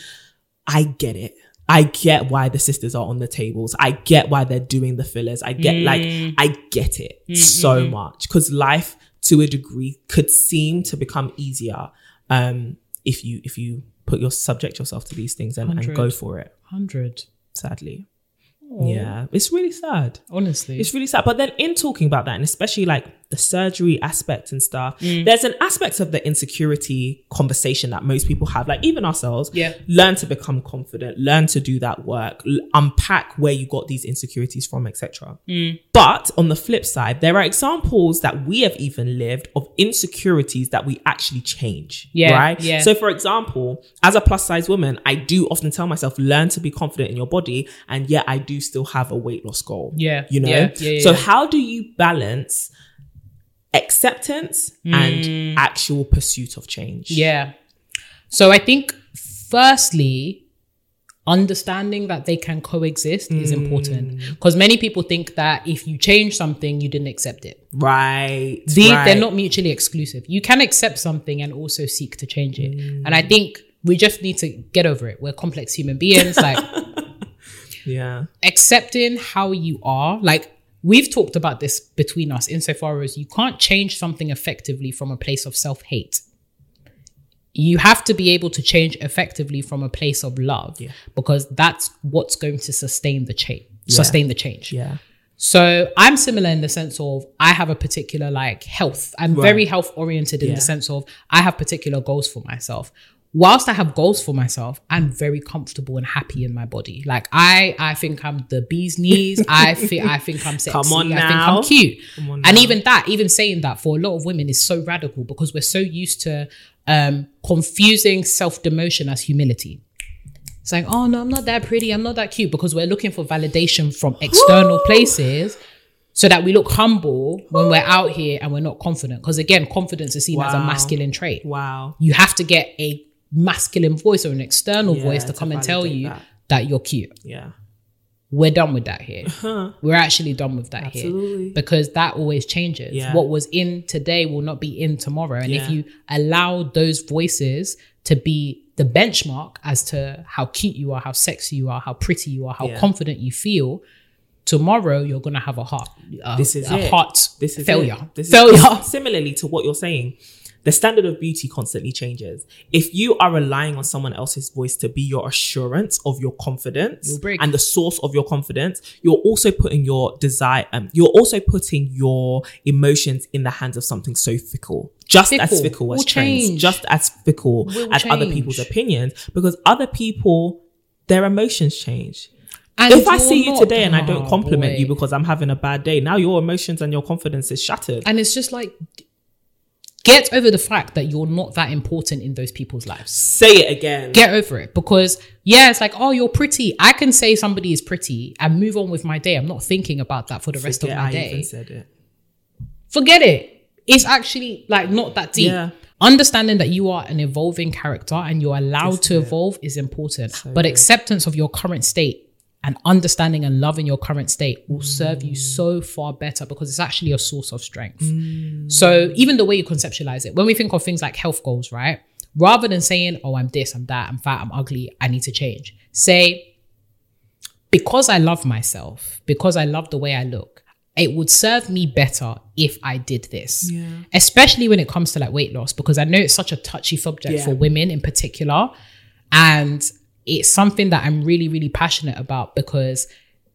i get it i get why the sisters are on the tables. I get why they're doing the fillers. I get like i get it so much. Because life to a degree could seem to become easier um if you if you put your subject yourself to these things and, and go for it. 100. sadly. Yeah. It's really sad. Honestly. it's really sad. But then in talking about that, and especially like the surgery aspect and stuff, Mm. there's an aspect of the insecurity conversation that most people have, like even ourselves. Yeah. Learn to become confident, learn to do that work, unpack where you got these insecurities from, etc. Mm. But on the flip side, there are examples that we have even lived of insecurities that we actually change. Yeah, Right. yeah. So for example, as a plus size woman, I do often tell myself, learn to be confident in your body. And yet I do still have a weight loss goal. Yeah, You know? yeah, yeah, yeah, so how do you balance acceptance and actual pursuit of change? Mm. Yeah. So I think firstly, understanding that they can coexist is important because many people think that if you change something, you didn't accept it. Right. The, right. They're not mutually exclusive. You can accept something and also seek to change it. And I think we just need to get over it. We're complex human beings. Like Yeah. accepting how you are, like we've talked about this between us insofar as you can't change something effectively from a place of self hate. You have to be able to change effectively from a place of love Yeah. because that's what's going to sustain the change. Sustain the change. Yeah. So I'm similar in the sense of I have a particular like health. I'm very health oriented in Yeah. the sense of I have particular goals for myself. Whilst I have goals for myself, I'm very comfortable and happy in my body. Like I, I think I'm the bee's knees. I think I think I'm sexy. Come on I think. I'm cute. Come on and now. even that, even saying that for a lot of women is so radical because we're so used to um, confusing self demotion as humility. It's like, oh no, I'm not that pretty, I'm not that cute, because we're looking for validation from external places so that we look humble when we're out here and we're not confident. Because again, confidence is seen as a masculine trait. Wow. You have to get a masculine voice or an external Yeah, voice to to come and tell you that. that. you're cute. Yeah. We're done with that here. We're actually done with that Absolutely. here because that always changes. Yeah. What was in today will not be in tomorrow. And Yeah. if you allow those voices to be the benchmark as to how cute you are, how sexy you are, how pretty you are, how Yeah. confident you feel, tomorrow you're gonna have a heart, This is a it. heart This is failure. it. This is- failure. similarly to what you're saying, the standard of beauty constantly changes. If you are relying on someone else's voice to be your assurance of your confidence and the source of your confidence, you're also putting your desire, um, you're also putting your emotions in the hands of something so fickle. Just as Fickle. fickle as Will trends, change. just as fickle Will as other people's opinions, because other people, their emotions change. And if I see you today and I don't Oh, compliment you because I'm having a bad day, now your emotions and your confidence is shattered. and it's just like get over the fact that you're not that important in those people's lives. Say it again. get over it because yeah it's like oh you're pretty i can say somebody is pretty and move on with my day i'm not thinking about that for the rest of my I day even said it. forget it it's actually like not that deep Yeah. understanding that you are an evolving character and you're allowed to evolve is important but good. acceptance of your current state and understanding and loving your current state will serve you so far better because it's actually a source of strength mm. so even the way you conceptualize it, when we think of things like health goals, right? Rather than saying, "Oh, I'm this, I'm that, I'm fat, I'm ugly, I need to change," say, "Because I love myself, because I love the way I look, it would serve me better if I did this." Especially when it comes to like weight loss, because I know it's such a touchy subject Yeah. for women in particular, and it's something that I'm really, really passionate about because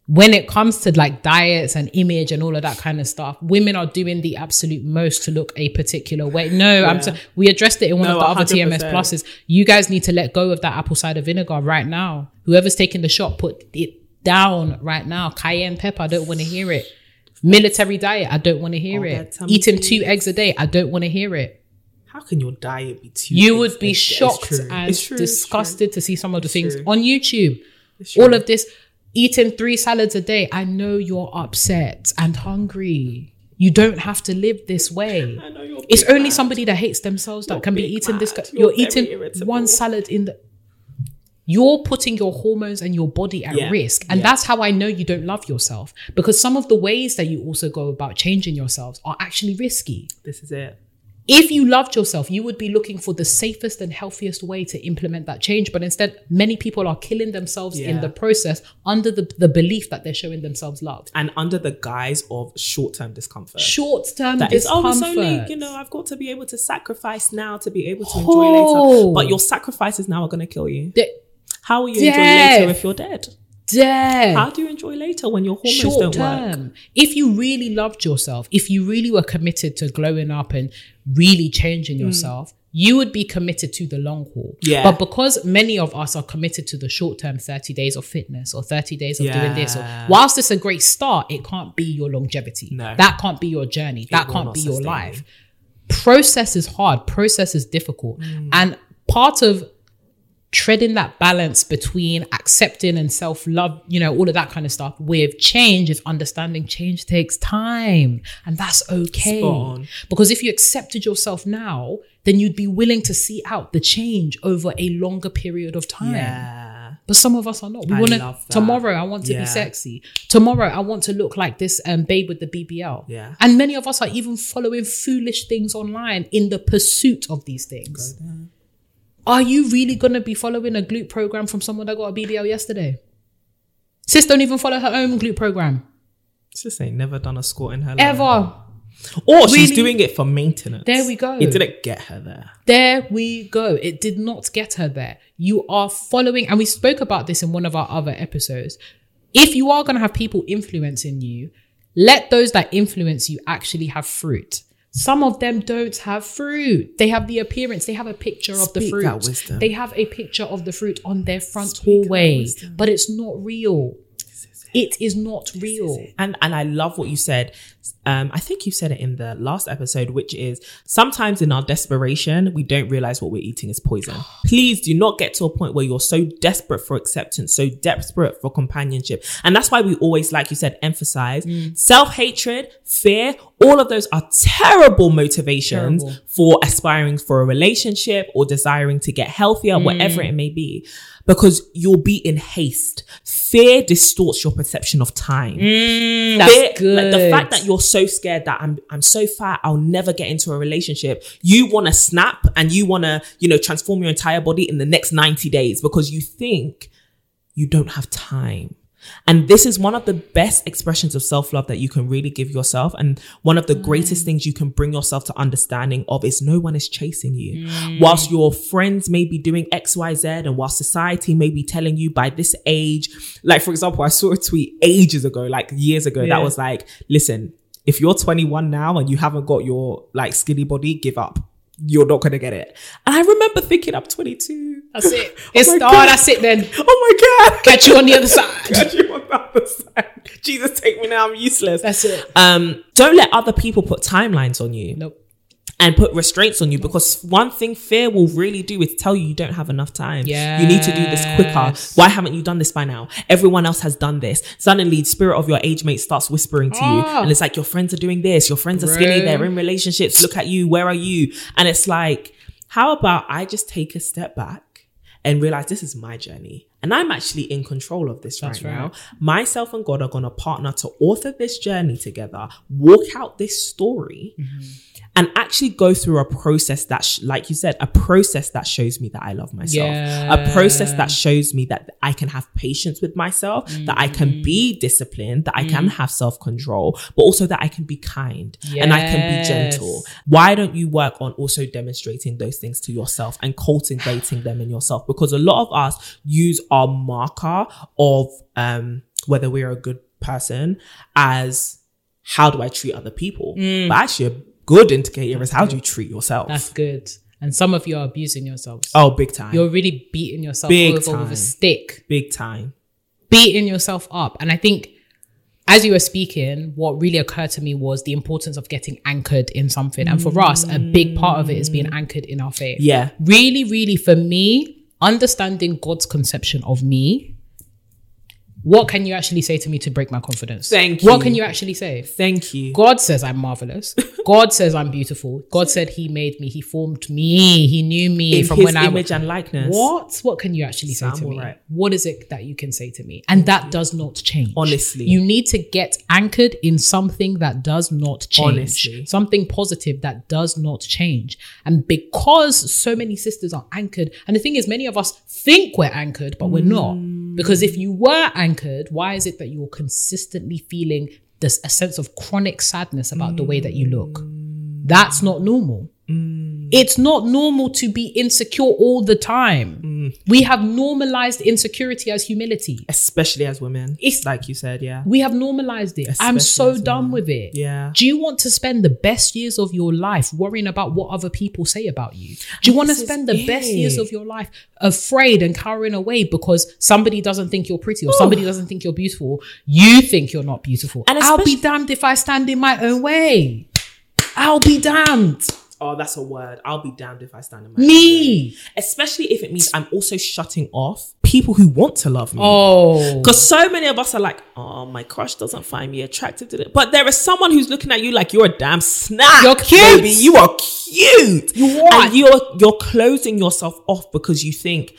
when it comes to like diets and image and all of that kind of stuff, women are doing the absolute most to look a particular way. No, I'm Yeah. t- we addressed it in one No, of the other TMS pluses. You guys need to let go of that apple cider vinegar right now. Whoever's taking the shot, put it down right now. Cayenne pepper, I don't want to hear it. Military diet, I don't want to hear Oh, it. Eating two eggs a day, I don't want to hear it. How can your diet be too? You would be It's shocked and true, disgusted to see some of the things true. on YouTube. All of this eating three salads a day. I know you're upset and hungry. You don't have to live this way. I know you're It's only mad. somebody that hates themselves that You're can be eating this. mad. You're, You're eating irritable. one salad in the. You're putting your hormones and your body at Yeah. risk. And Yeah. that's how I know you don't love yourself. Because some of the ways that you also go about changing yourselves are actually risky. This is it. If you loved yourself, you would be looking for the safest and healthiest way to implement that change. But instead, many people are killing themselves in the process under the, the belief that they're showing themselves love. And under the guise of short-term discomfort. Short term That is, oh, discomfort. it's only, you know, I've got to be able to sacrifice now to be able to enjoy Oh. later. But your sacrifices now are going to kill you. How will you Death. enjoy later if you're dead? Death. How do you enjoy later when your hormones short don't work? term. If you really loved yourself, if you really were committed to glowing up and really changing yourself, you would be committed to the long haul. Hmm. Yeah. But because many of us are committed to the short term 30 days of fitness or 30 days of doing this, or Yeah. whilst it's a great start, it can't be your longevity. No. That can't be your journey. that can't be your life. Process is hard, process is difficult. Hmm. And part of treading that balance between accepting and self love, you know, all of that kind of stuff with change is understanding change takes time. And that's okay. Because if you accepted yourself now, then you'd be willing to see out the change over a longer period of time. Yeah. But some of us are not. We want to tomorrow. I want to Yeah. be sexy. Tomorrow, I want to look like this um, babe with the BBL. Yeah. And many of us are even following foolish things online in the pursuit of these things. Are you really gonna be following a glute program from someone that got a BBL yesterday? Sis don't even follow her own glute program Sis ain't never done a squat in her life. ever. Or she's doing it for maintenance. There we go. It didn't get her there. There we go. It did not get her there. You are following, and we spoke about this in one of our other episodes. If you are going to have people influencing you, let those that influence you actually have fruit. Some of them don't have fruit. They have the appearance. They have a picture of the fruit. They have a picture of the fruit on their front Speak hallway, but it's not real. It is not real. And and I love what you said. Um, I think you said it in the last episode, which is sometimes in our desperation, we don't realize what we're eating is poison. Please do not get to a point where you're so desperate for acceptance, so desperate for companionship. And that's why we always, like you said, emphasize mm. self hatred, fear, all of those are terrible motivations Terrible. for aspiring for a relationship or desiring to get healthier, mm. whatever it may be, because you'll be in haste. Fear distorts your perception of time. That's Fear- good. Like the fact that you're so scared that I'm I'm so fat, I'll never get into a relationship. You want to snap and you want to, you know, transform your entire body in the next 90 days because you think you don't have time. And this is one of the best expressions of self love that you can really give yourself. And one of the Mm. greatest things you can bring yourself to understanding of is no one is chasing you. Mm. Whilst your friends may be doing X, Y, Z, and while society may be telling you by this age, like for example, I saw a tweet ages ago, like years ago, Yeah. that was like, listen, if you're 21 now and you haven't got your like skinny body, give up. You're not gonna get it. And I remember thinking, I'm 22. That's it. It's my oh, God. that's it then. Oh my god! Catch you on the other side. Catch you on the other side. Jesus, take me now. I'm useless. That's it. Um, don't let other people put timelines on you Nope. And put restraints on you because one thing fear will really do is tell you you don't have enough time. You need to do this quicker. Why haven't you done this by now? Everyone else has done this. Suddenly, the spirit of your age mate starts whispering to you, Ah. and it's like your friends are doing this. Your friends are skinny. Bro. They're in relationships. Look at you. Where are you? And it's like, how about I just take a step back and realize this is my journey. And I'm actually in control of this right, right. now. Myself and God are going to partner to author this journey together, walk out this story, and actually go through a process that, sh- like you said, a process that shows me that I love myself, a process that shows me that I can have patience with myself, that I can be disciplined, that I can have self control, but also that I can be kind and I can be gentle. Why don't you work on also demonstrating those things to yourself and cultivating them in yourself? Because a lot of us use our marker of um whether we're a good person as how do I treat other people? Mm. But actually, a good indicator is how do you treat yourself? That's good. And some of you are abusing yourselves. oh, big time. You're really beating yourself Big over with a stick, big time. beating yourself up. And I think as you were speaking, what really occurred to me was the importance of getting anchored in something. And for us, a big part of it is being anchored in our faith. Yeah. Really, really, for me, understanding God's conception of me. What can you actually say to me to break my confidence? Thank you. What can you actually say? Thank you. God says I'm marvelous. God says I'm beautiful. God said He made me. He formed me. He knew me In from his when I image and likeness. What? What can you actually say Sound to me? alright. What is it that you can say to me? And that does not change. Honestly. You need to get anchored in something that does not change. Honestly. Something positive that does not change. And because so many sisters are anchored, and the thing is, many of us think we're anchored, but we're not. Mm. Because mm. if you were anchored, why is it that you're consistently feeling this a sense of chronic sadness about the way that you look? That's not normal. Mm. It's not normal to be insecure all the time. Mm. We have normalized insecurity as humility. Especially as women. It's- like you said, yeah. We have normalized it. I'm so done women. with it. Yeah. Do you want to spend the best years of your life worrying about what other people say about you? Do you want to spend the best years of your life afraid and cowering away because somebody doesn't think you're pretty or somebody doesn't think you're beautiful? You think you're not beautiful. And I'll be damned if I stand in my own way. I'll be damned. Oh, that's a word. I'll be damned if I stand in my own way. Me. Especially if it means I'm also shutting off people who want to love me. Oh. Because so many of us are like, oh, my crush doesn't find me attractive to it. But there is someone who's looking at you like you're a damn snack. You're cute. Baby. You are cute. You what? And you're you're closing yourself off because you think,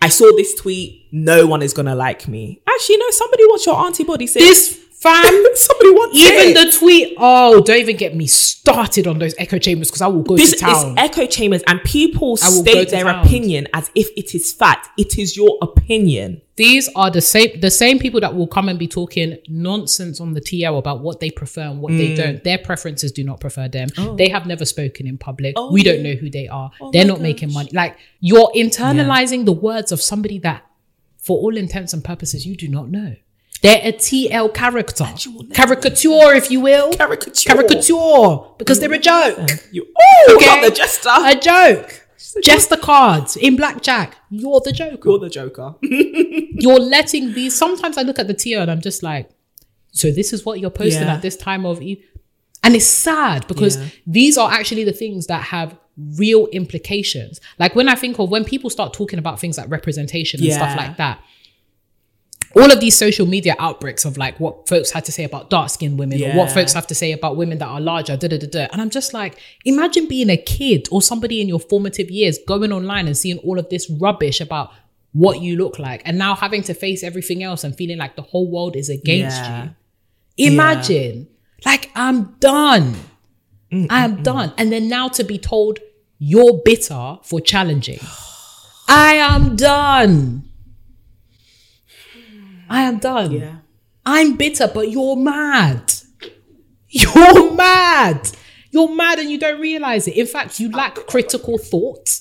I saw this tweet, no one is gonna like me. Actually, no, somebody wants your auntie body. Say, This fam. somebody wants Even it. the tweet, oh, don't even get me started on those echo chambers because I will go this to is town. echo chambers, and people state their town. opinion as if it is fact. It is your opinion. These are the same the same people that will come and be talking nonsense on the TL about what they prefer and what Mm. they don't. Their preferences do not prefer them. They have never spoken in public. Oh, we don't know who they are. They're my not making money. Like you're internalizing the words of somebody that, for all intents and purposes, you do not know. They're a TL character, you will never caricature, if you will, Caricature. caricature, because they're a joke. You oh, Okay. not the jester. A joke. Jester cards in blackjack. You're the joker. You're the joker. you're letting these. Sometimes I look at the tier and I'm just like, so this is what you're posting Yeah. at this time of, e-" and it's sad because Yeah. these are actually the things that have real implications. Like when I think of when people start talking about things like representation and stuff like that. All of these social media outbreaks of like what folks had to say about dark skinned women or what folks have to say about women that are larger, da da da da. And I'm just like, imagine being a kid or somebody in your formative years going online and seeing all of this rubbish about what you look like and now having to face everything else and feeling like the whole world is against Yeah. you. Imagine, like, I'm done. Mm, mm, I'm mm. done. And then now to be told you're bitter for challenging. I am done. I am done. Yeah. I'm bitter, but you're mad. You're mad. You're mad and you don't realize it. In fact, you lack critical thought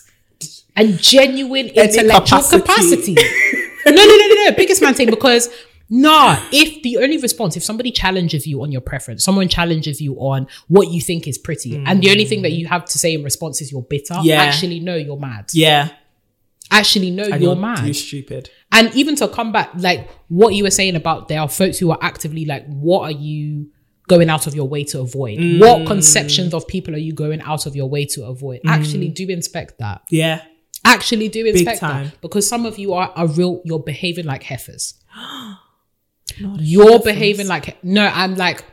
and genuine intellectual capacity. capacity. no, no, no, no, no. Biggest man thing because nah, if the only response, if somebody challenges you on your preference, someone challenges you on what you think is pretty, and the only thing that mm. you have to say in response is you're bitter, Yeah. actually, no, you're mad. Yeah. Actually, no, And you're, mad. You're stupid. And even to come back, like what you were saying about there are folks who are actively like, what are you going out of your way to avoid? Mm. What conceptions of people are you going out of your way to avoid? Actually, do inspect that. Yeah. Actually, do inspect time. that because some of you are, are real. You're behaving like heifers. You're behaving like no. I'm like.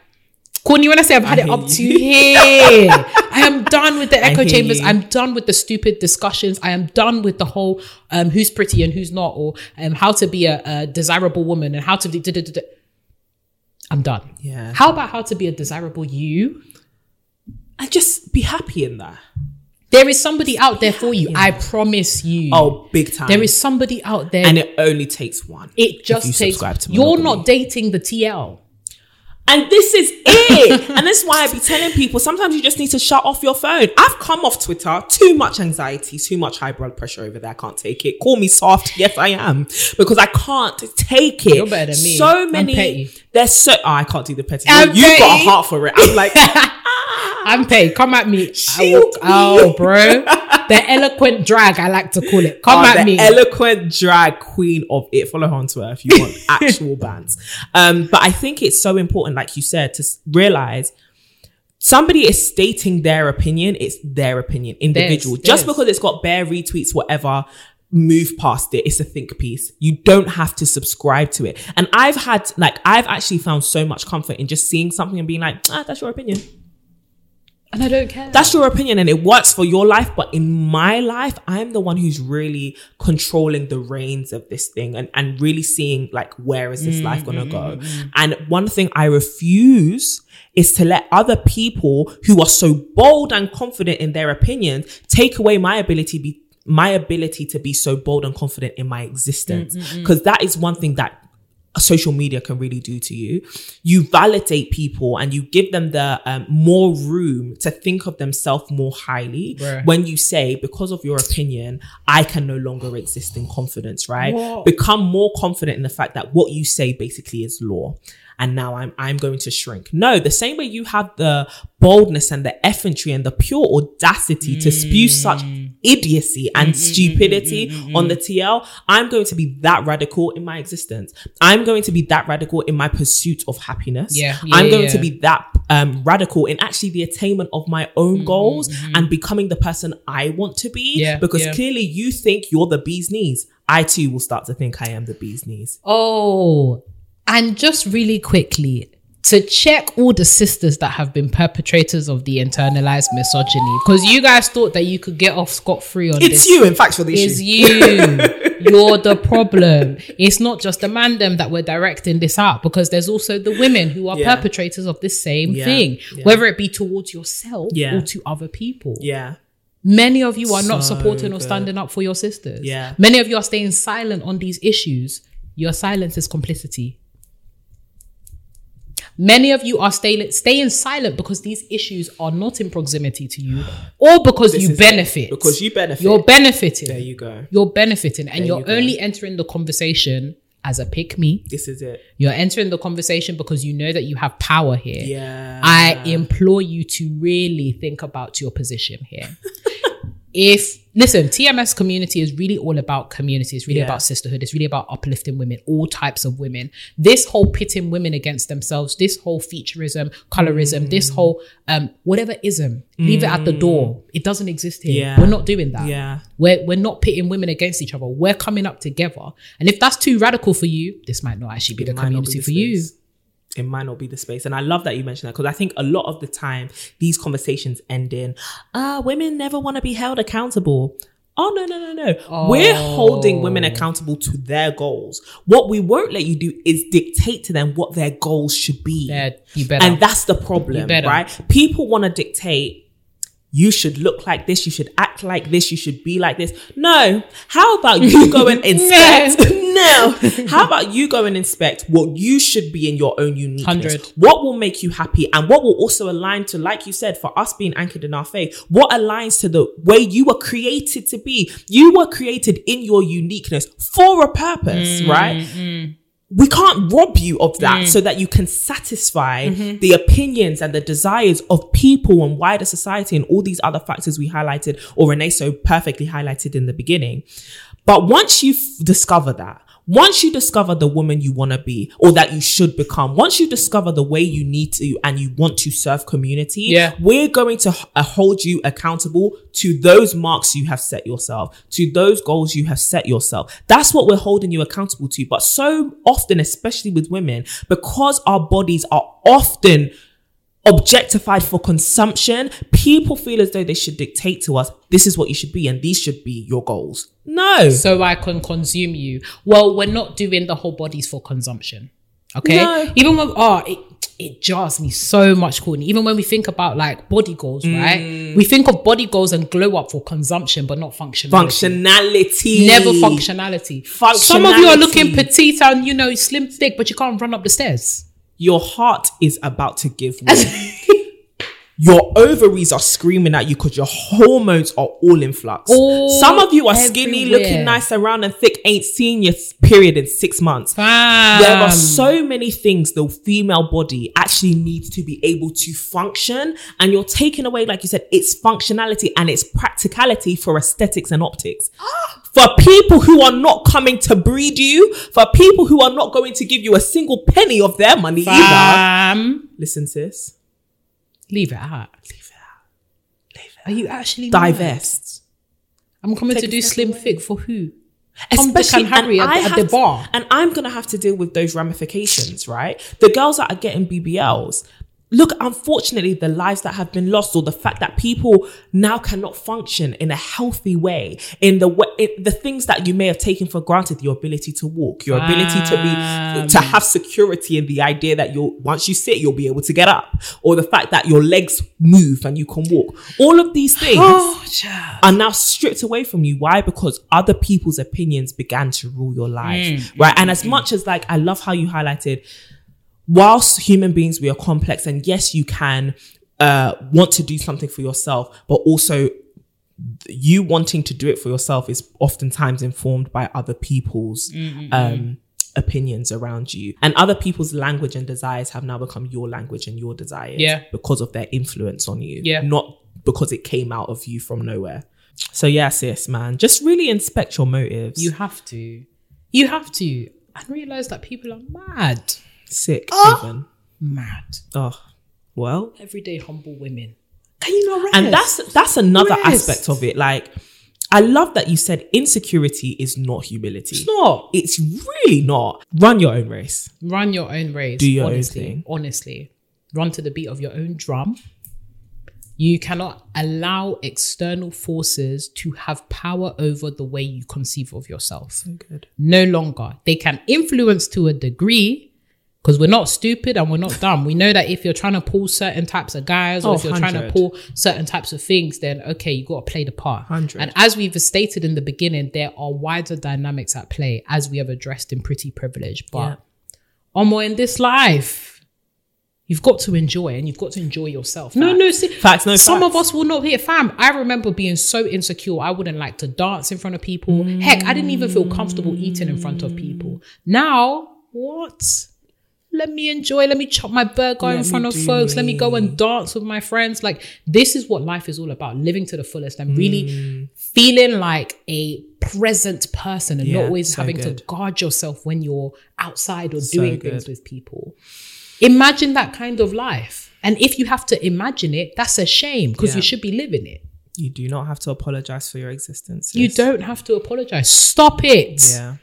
Courtney, when I say I've had I it hear up to here, I am done with the echo chambers. you. I'm done with the stupid discussions. I am done with the whole um, who's pretty and who's not, or um, how to be a, a desirable woman and how to. do-. I'm done. Yeah. How about how to be a desirable you? And just be happy in that. There is somebody out there for you. I promise you. Oh, big time. there is somebody out there. and it only takes one. it just you takes. You're not dating the TL. And this is it. and that's why I be telling people sometimes you just need to shut off your phone. I've come off Twitter, too much anxiety, too much high blood pressure over there. I can't take it. Call me soft. Yes, I am. Because I can't take it. You're better than me. So many. petty. There's so. Oh, I can't do the petty. I'm you got a heart for it. I'm like, I'm paid. Come at me. I Shield will, oh, bro. The eloquent drag, I like to call it. Come Oh, at the me. eloquent drag queen of it. Follow her on Twitter if you want actual bands. Um, but I think it's so important, like you said, to realize somebody is stating their opinion. It's their opinion, individual. Just because it's got bare retweets, whatever. Move past it. It's a think piece. You don't have to subscribe to it. And I've had, like, I've actually found so much comfort in just seeing something and being like, ah, that's your opinion. And I don't care. That's your opinion and it works for your life. But in my life, I'm the one who's really controlling the reins of this thing and, and really seeing like, where is this life going to go? Mm-hmm. And one thing I refuse is to let other people who are so bold and confident in their opinions take away my ability be my ability to be so bold and confident in my existence. Mm-hmm, mm-hmm. Because that is one thing that social media can really do to you. You validate people and you give them the um, more room to think of themselves more highly Bruh. when you say, because of your opinion, I can no longer exist in confidence, right? What? Become more confident in the fact that what you say basically is law. And now I'm I'm going to shrink. No, the same way you have the boldness and the effrontery and the pure audacity to spew such mm. idiocy and mm, mm, stupidity on the TL, I'm going to be that radical in my existence. I'm going to be that radical in my pursuit of happiness. Yeah, yeah, I'm going yeah. to be that um, radical in actually the attainment of my own goals and becoming the person I want to be. Yeah, because clearly you think you're the bee's knees. I too will start to think I am the bee's knees. Oh, and just really quickly to check all the sisters that have been perpetrators of the internalized misogyny, because you guys thought that you could get off scot free on It's this. It's you, in fact, for the It's issue. you. You're the problem. It's not just the man them that we're directing this out because there's also the women who are Yeah. perpetrators of the same Yeah, thing, yeah. whether it be towards yourself or to other people. Yeah. Many of you are not So supporting or good. standing up for your sisters. Yeah. Many of you are staying silent on these issues. Your silence is complicity. Many of you are staying staying silent because these issues are not in proximity to you, or because This you is it. benefit. Because you benefit. You're benefiting. there you go. You're benefiting, and There you're you only entering the conversation as a pick me. This is it. You're entering the conversation because you know that you have power here. Yeah. I implore you to really think about your position here. if listen, TMS community is really all about community. It's really Yeah. about sisterhood. It's really about uplifting women, all types of women. This whole pitting women against themselves, this whole featureism, colorism, this Mm. whole um whatever ism, leave it at the door. It doesn't exist here. Yeah. We're not doing that. Yeah. We're we're not pitting women against each other. We're coming up together. And if that's too radical for you, this might not actually be the not be community the for you. It might not be the space. And I love that you mentioned that because I think a lot of the time these conversations end in, ah, women never want to be held accountable. Oh, no, no, no, no. We're holding women accountable to their goals. What we won't let you do is dictate to them what their goals should be. You better. And that's the problem, right? People want to dictate you should look like this, you should act like this, you should be like this. No. How about you go and inspect? no. How about you go and inspect what you should be in your own uniqueness? 100. What will make you happy and what will also align to, like you said, for us being anchored in our faith, what aligns to the way you were created to be? You were created in your uniqueness for a purpose, mm, right? Mm. We can't rob you of that mm. so that you can satisfy mm-hmm. the opinions and the desires of people and wider society and all these other factors we highlighted or Renee so perfectly highlighted in the beginning. But once you f- discover that, once you discover the woman you want to be or that you should become, once you discover the way you need to and you want to serve community, Yeah. we're going to uh, hold you accountable to those marks you have set yourself, to those goals you have set yourself. That's what we're holding you accountable to. But so often, especially with women, because our bodies are often objectified for consumption, people feel as though they should dictate to us, this is what you should be, and these should be your goals. No. so I can consume you. Well, we're not doing the whole bodies for consumption. Okay. No. Even when oh it it jars me so much, Courtney. Even when we think about like body goals, Mm. right? We think of body goals and glow up for consumption, but not functionality. Functionality. Never functionality. Some of you are looking petite and you know slim thick, but you can't run up the stairs. Your heart is about to give way. your ovaries are screaming at you because your hormones are all in flux. All Some of you are skinny, looking nice and round and thick, ain't seen your period in six months. Fam. There are so many things the female body actually needs to be able to function, and you're taking away, like you said, its functionality and its practicality for aesthetics and optics. For people who are not coming to breed you, for people who are not going to give you a single penny of their money either. Listen, sis, Leave it out. Leave it out. Leave it Are you actually divest. I'm coming Take to do Slim away. Thick for who? Tom, Dick and and Harry at, the- at the to- bar. and I'm gonna have to deal with those ramifications, right? The girls that are getting BBLs. Look, unfortunately, the lives that have been lost, or the fact that people now cannot function in a healthy way, in the way, in the things that you may have taken for granted, your ability to walk, your ability to be, to have security in the idea that you'll once you sit, you'll be able to get up, or the fact that your legs move and you can walk. All of these things Oh, are now stripped away from you. Why? Because other people's opinions began to rule your life. Mm, right. Mm, and mm, as much as like, I love how you highlighted, whilst human beings, we are complex and yes, you can, uh, want to do something for yourself, but also you wanting to do it for yourself is oftentimes informed by other people's, um, opinions around you and other people's language and desires have now become your language and your desires Yeah. because of their influence on you Yeah. not because it came out of you from nowhere so yes yes man, just really inspect your motives. You have to. You have to. And realize that people are mad. Sick, oh. even. Mad. Oh, well, Everyday humble women. Can you not rest? and that's that's another Rest. aspect of it. Like, I love that you said insecurity is not humility. It's not. It's really not. Run your own race. Run your own race. Do your own honestly, thing. Honestly. Run to the beat of your own drum. You cannot allow external forces to have power over the way you conceive of yourself. Good. No longer. They can influence to a degree because we're not stupid and we're not dumb. We know that if you're trying to pull certain types of guys or Oh, if you're trying to pull certain types of things, then okay, you got to play the part. 100. And as we've stated in the beginning, there are wider dynamics at play as we have addressed in Pretty Privilege. But Yeah. Omo, in this life, you've got to enjoy and you've got to enjoy yourself. No, no, see, Facts, no some of us will not hit fam. I remember being so insecure. I wouldn't like to dance in front of people. Heck, I didn't even feel comfortable eating in front of people. Now, what? Let me enjoy. Let me chop my burger Let in front of folks. Let me go and dance with my friends. Like, this is what life is all about living to the fullest and really Mm. feeling like a present person and Yeah, not always so having good. to guard yourself when you're outside or So doing things with people. Imagine that kind of life. And if you have to imagine it, that's a shame because Yeah. you should be living it. You do not have to apologize for your existence. You don't have to apologize. Stop it. Yeah.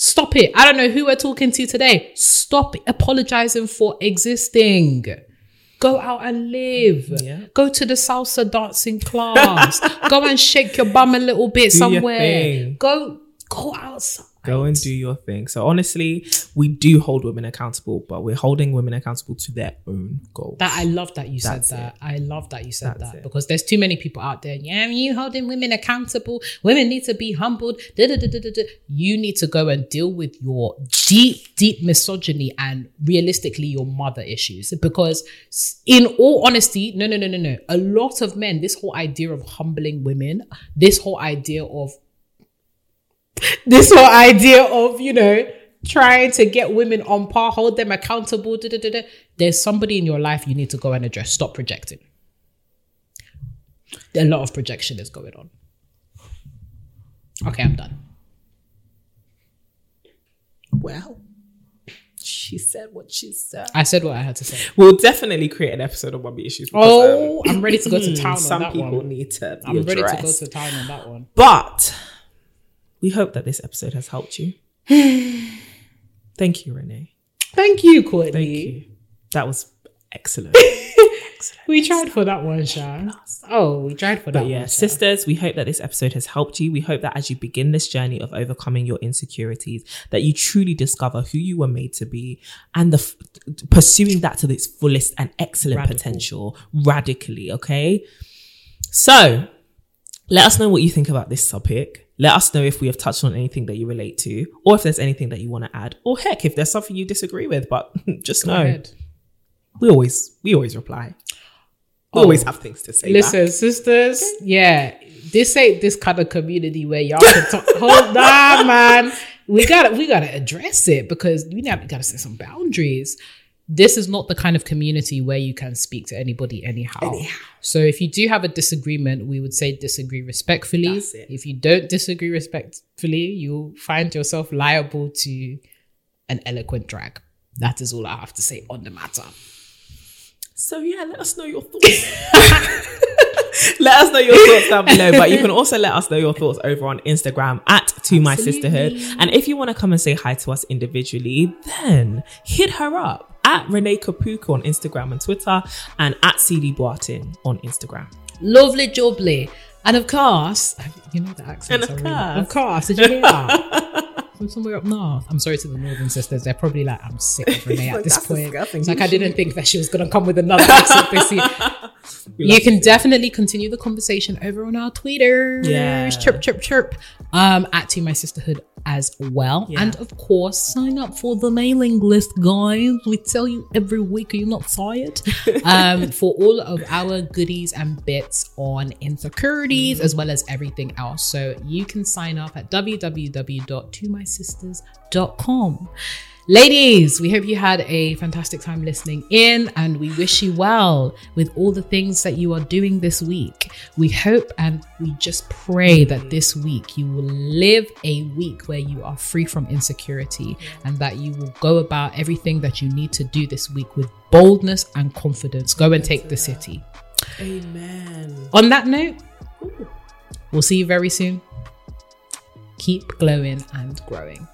Stop it. I don't know who we're talking to today. Stop apologizing for existing. Go out and live. Yeah. Go to the salsa dancing class. go and shake your bum a little bit Do somewhere. Go go outside. Go and do your thing. So honestly, we do hold women accountable, but we're holding women accountable to their own goals. That I love that you That's said that. I love that you said That's that it. because there's too many people out there. Yeah, you holding women accountable. Women need to be humbled. Da, da, da. You need to go and deal with your deep, deep misogyny and realistically your mother issues. Because in all honesty, no, no, no, no, no. A lot of men, this whole idea of humbling women, this whole idea of this whole idea of you know trying to get women on par, hold them accountable. Da, da, da, da. There's somebody in your life you need to go and address. Stop projecting. A lot of projection is going on. Okay, I'm done. well, she said what she said. I said what I had to say. We'll definitely create an episode of Bobby Issues. because, Oh, I'm ready to go to um, town on Some that people one. need to be I'm ready to go to town on that one. But we hope that this episode has helped you. Thank you, Renee. Thank you, Courtney. Thank you. That was excellent. We tried for that one, Sha. Oh, we tried for that But yeah, one. Sisters, we hope that this episode has helped you. We hope that as you begin this journey of overcoming your insecurities, that you truly discover who you were made to be and the f- pursuing that to its fullest and excellent Radical. potential radically. Okay. So let us know what you think about this topic. Let us know if we have touched on anything that you relate to, or if there's anything that you want to add, or heck, if there's something you disagree with. But just Go know ahead. we always we always reply. We Oh. always have things to say. Listen, sisters, yeah, this ain't this kind of community where y'all can talk. Hold on, man. We gotta we gotta address it because we gotta, gotta set some boundaries. This is not the kind of community where you can speak to anybody anyhow. anyhow. So if you do have a disagreement, we would say disagree respectfully. If you don't disagree respectfully, you'll find yourself liable to an eloquent drag. That is all I have to say on the matter. So yeah, let us know your thoughts. let us know your thoughts down below. But you can also let us know your thoughts over on Instagram at To My Sisterhood. And if you want to come and say hi to us individually, then hit her up at Renee Kapuku on Instagram and Twitter, and at CD Boateng on Instagram. Lovely jubbly. And of course, you know the accent. And of course. Of course. Did you hear that? From somewhere up north. I'm sorry to the northern sisters. They're probably like, I'm sick of Renee at Like, this point. It's like I didn't think that she was going to come with another accent this year. You can definitely continue the conversation over on our Twitter. Yeah. Chirp, chirp, chirp. Um, at To My Sisterhood as well. Yeah. And of course, sign up for the mailing list, guys. We tell you every week, are you not tired? um, for all of our goodies and bits on insecurities as well as everything else. So you can sign up at www.tomysisters.com. Ladies, we hope you had a fantastic time listening in and we wish you well with all the things that you are doing this week. We hope and we just pray that this week you will live a week where you are free from insecurity and that you will go about everything that you need to do this week with boldness and confidence. Go and take the city. Amen. On that note, we'll see you very soon. Keep glowing and growing.